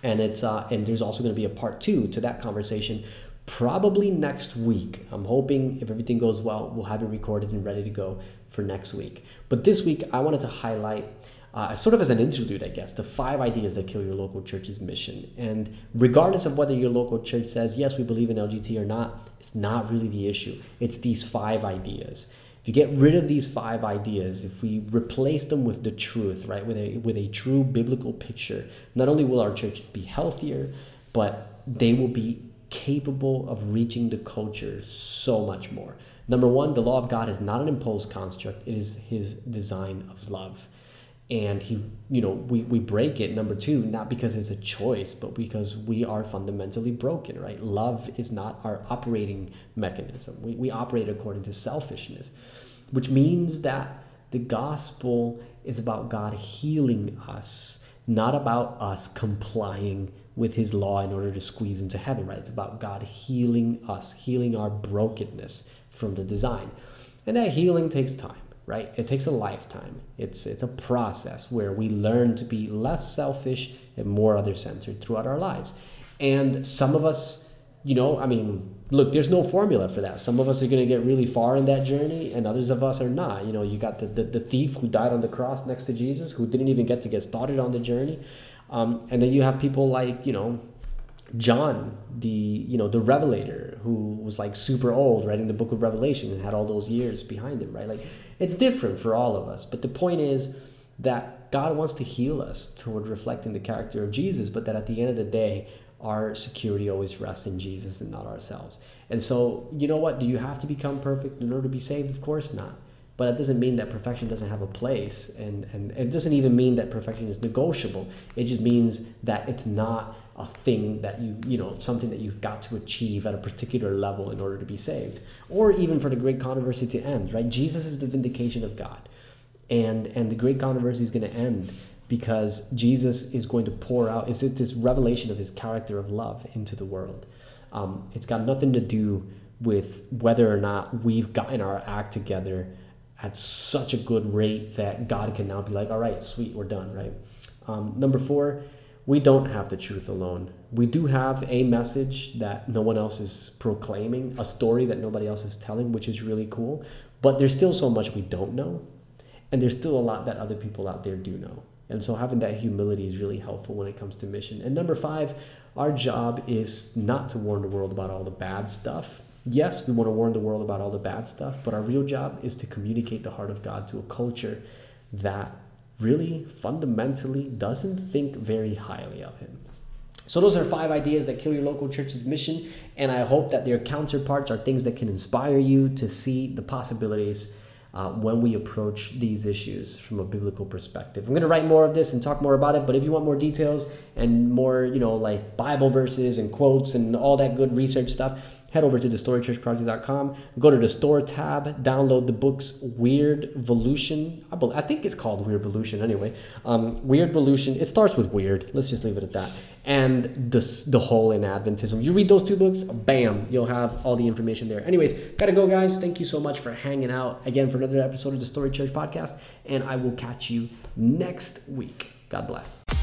And it's uh, and there's also going to be a part two to that conversation, probably next week. I'm hoping if everything goes well, we'll have it recorded and ready to go for next week. But this week, I wanted to highlight uh, sort of as an interlude, I guess, the five ideas that kill your local church's mission. And regardless of whether your local church says, yes, we believe in LGT or not, it's not really the issue. It's these five ideas. If you get rid of these five ideas, if we replace them with the truth, right, with a, with a true biblical picture, not only will our churches be healthier, but they will be capable of reaching the culture so much more. Number one, the law of God is not an imposed construct, it is his design of love and he you know we, we break it number two not because it's a choice but because we are fundamentally broken right love is not our operating mechanism we, we operate according to selfishness which means that the gospel is about god healing us not about us complying with his law in order to squeeze into heaven, right? It's about God healing us, healing our brokenness from the design. And that healing takes time, right? It takes a lifetime. It's it's a process where we learn to be less selfish and more other centered throughout our lives. And some of us, you know, I mean, look, there's no formula for that. Some of us are going to get really far in that journey, and others of us are not. You know, you got the, the, the thief who died on the cross next to Jesus, who didn't even get to get started on the journey. Um, and then you have people like, you know, John, the you know the Revelator, who was like super old, writing the Book of Revelation and had all those years behind him, right? Like it's different for all of us. But the point is that God wants to heal us toward reflecting the character of Jesus, but that at the end of the day, our security always rests in Jesus and not ourselves. And so, you know what? Do you have to become perfect in order to be saved? Of course not. But that doesn't mean that perfection doesn't have a place, and, and it doesn't even mean that perfection is negotiable. It just means that it's not a thing that you you know something that you've got to achieve at a particular level in order to be saved. Or even for the great controversy to end right? Jesus is the vindication of god. And and the great controversy is going to end because jesus is going to pour out it's, it's this revelation of his character of love into the world. Um, it's got nothing to do with whether or not we've gotten our act together at such a good rate that god can now be like all right sweet we're done right um, number four we don't have the truth alone. We do have a message that no one else is proclaiming, a story that nobody else is telling, which is really cool. But there's still so much we don't know. And there's still a lot that other people out there do know. And so having that humility is really helpful when it comes to mission. And number five, our job is not to warn the world about all the bad stuff. Yes, we want to warn the world about all the bad stuff, but our real job is to communicate the heart of God to a culture that really fundamentally doesn't think very highly of him. So, those are five ideas that kill your local church's mission, and I hope that their counterparts are things that can inspire you to see the possibilities uh, when we approach these issues from a biblical perspective. I'm going to write more of this and talk more about it, but if you want more details and more, you know, like Bible verses and quotes and all that good research stuff, head over to thestorychurchproject.com, go to the store tab, download the books Weird Volution. I, believe, I think it's called Weird Volution anyway. Um, Weird Volution, it starts with weird. Let's just leave it at that. And the, the Hole in Adventism. You read those two books, bam, you'll have all the information there. Anyways, gotta go, guys. Thank you so much for hanging out again for another episode of the Story Church podcast. And I will catch you next week. God bless.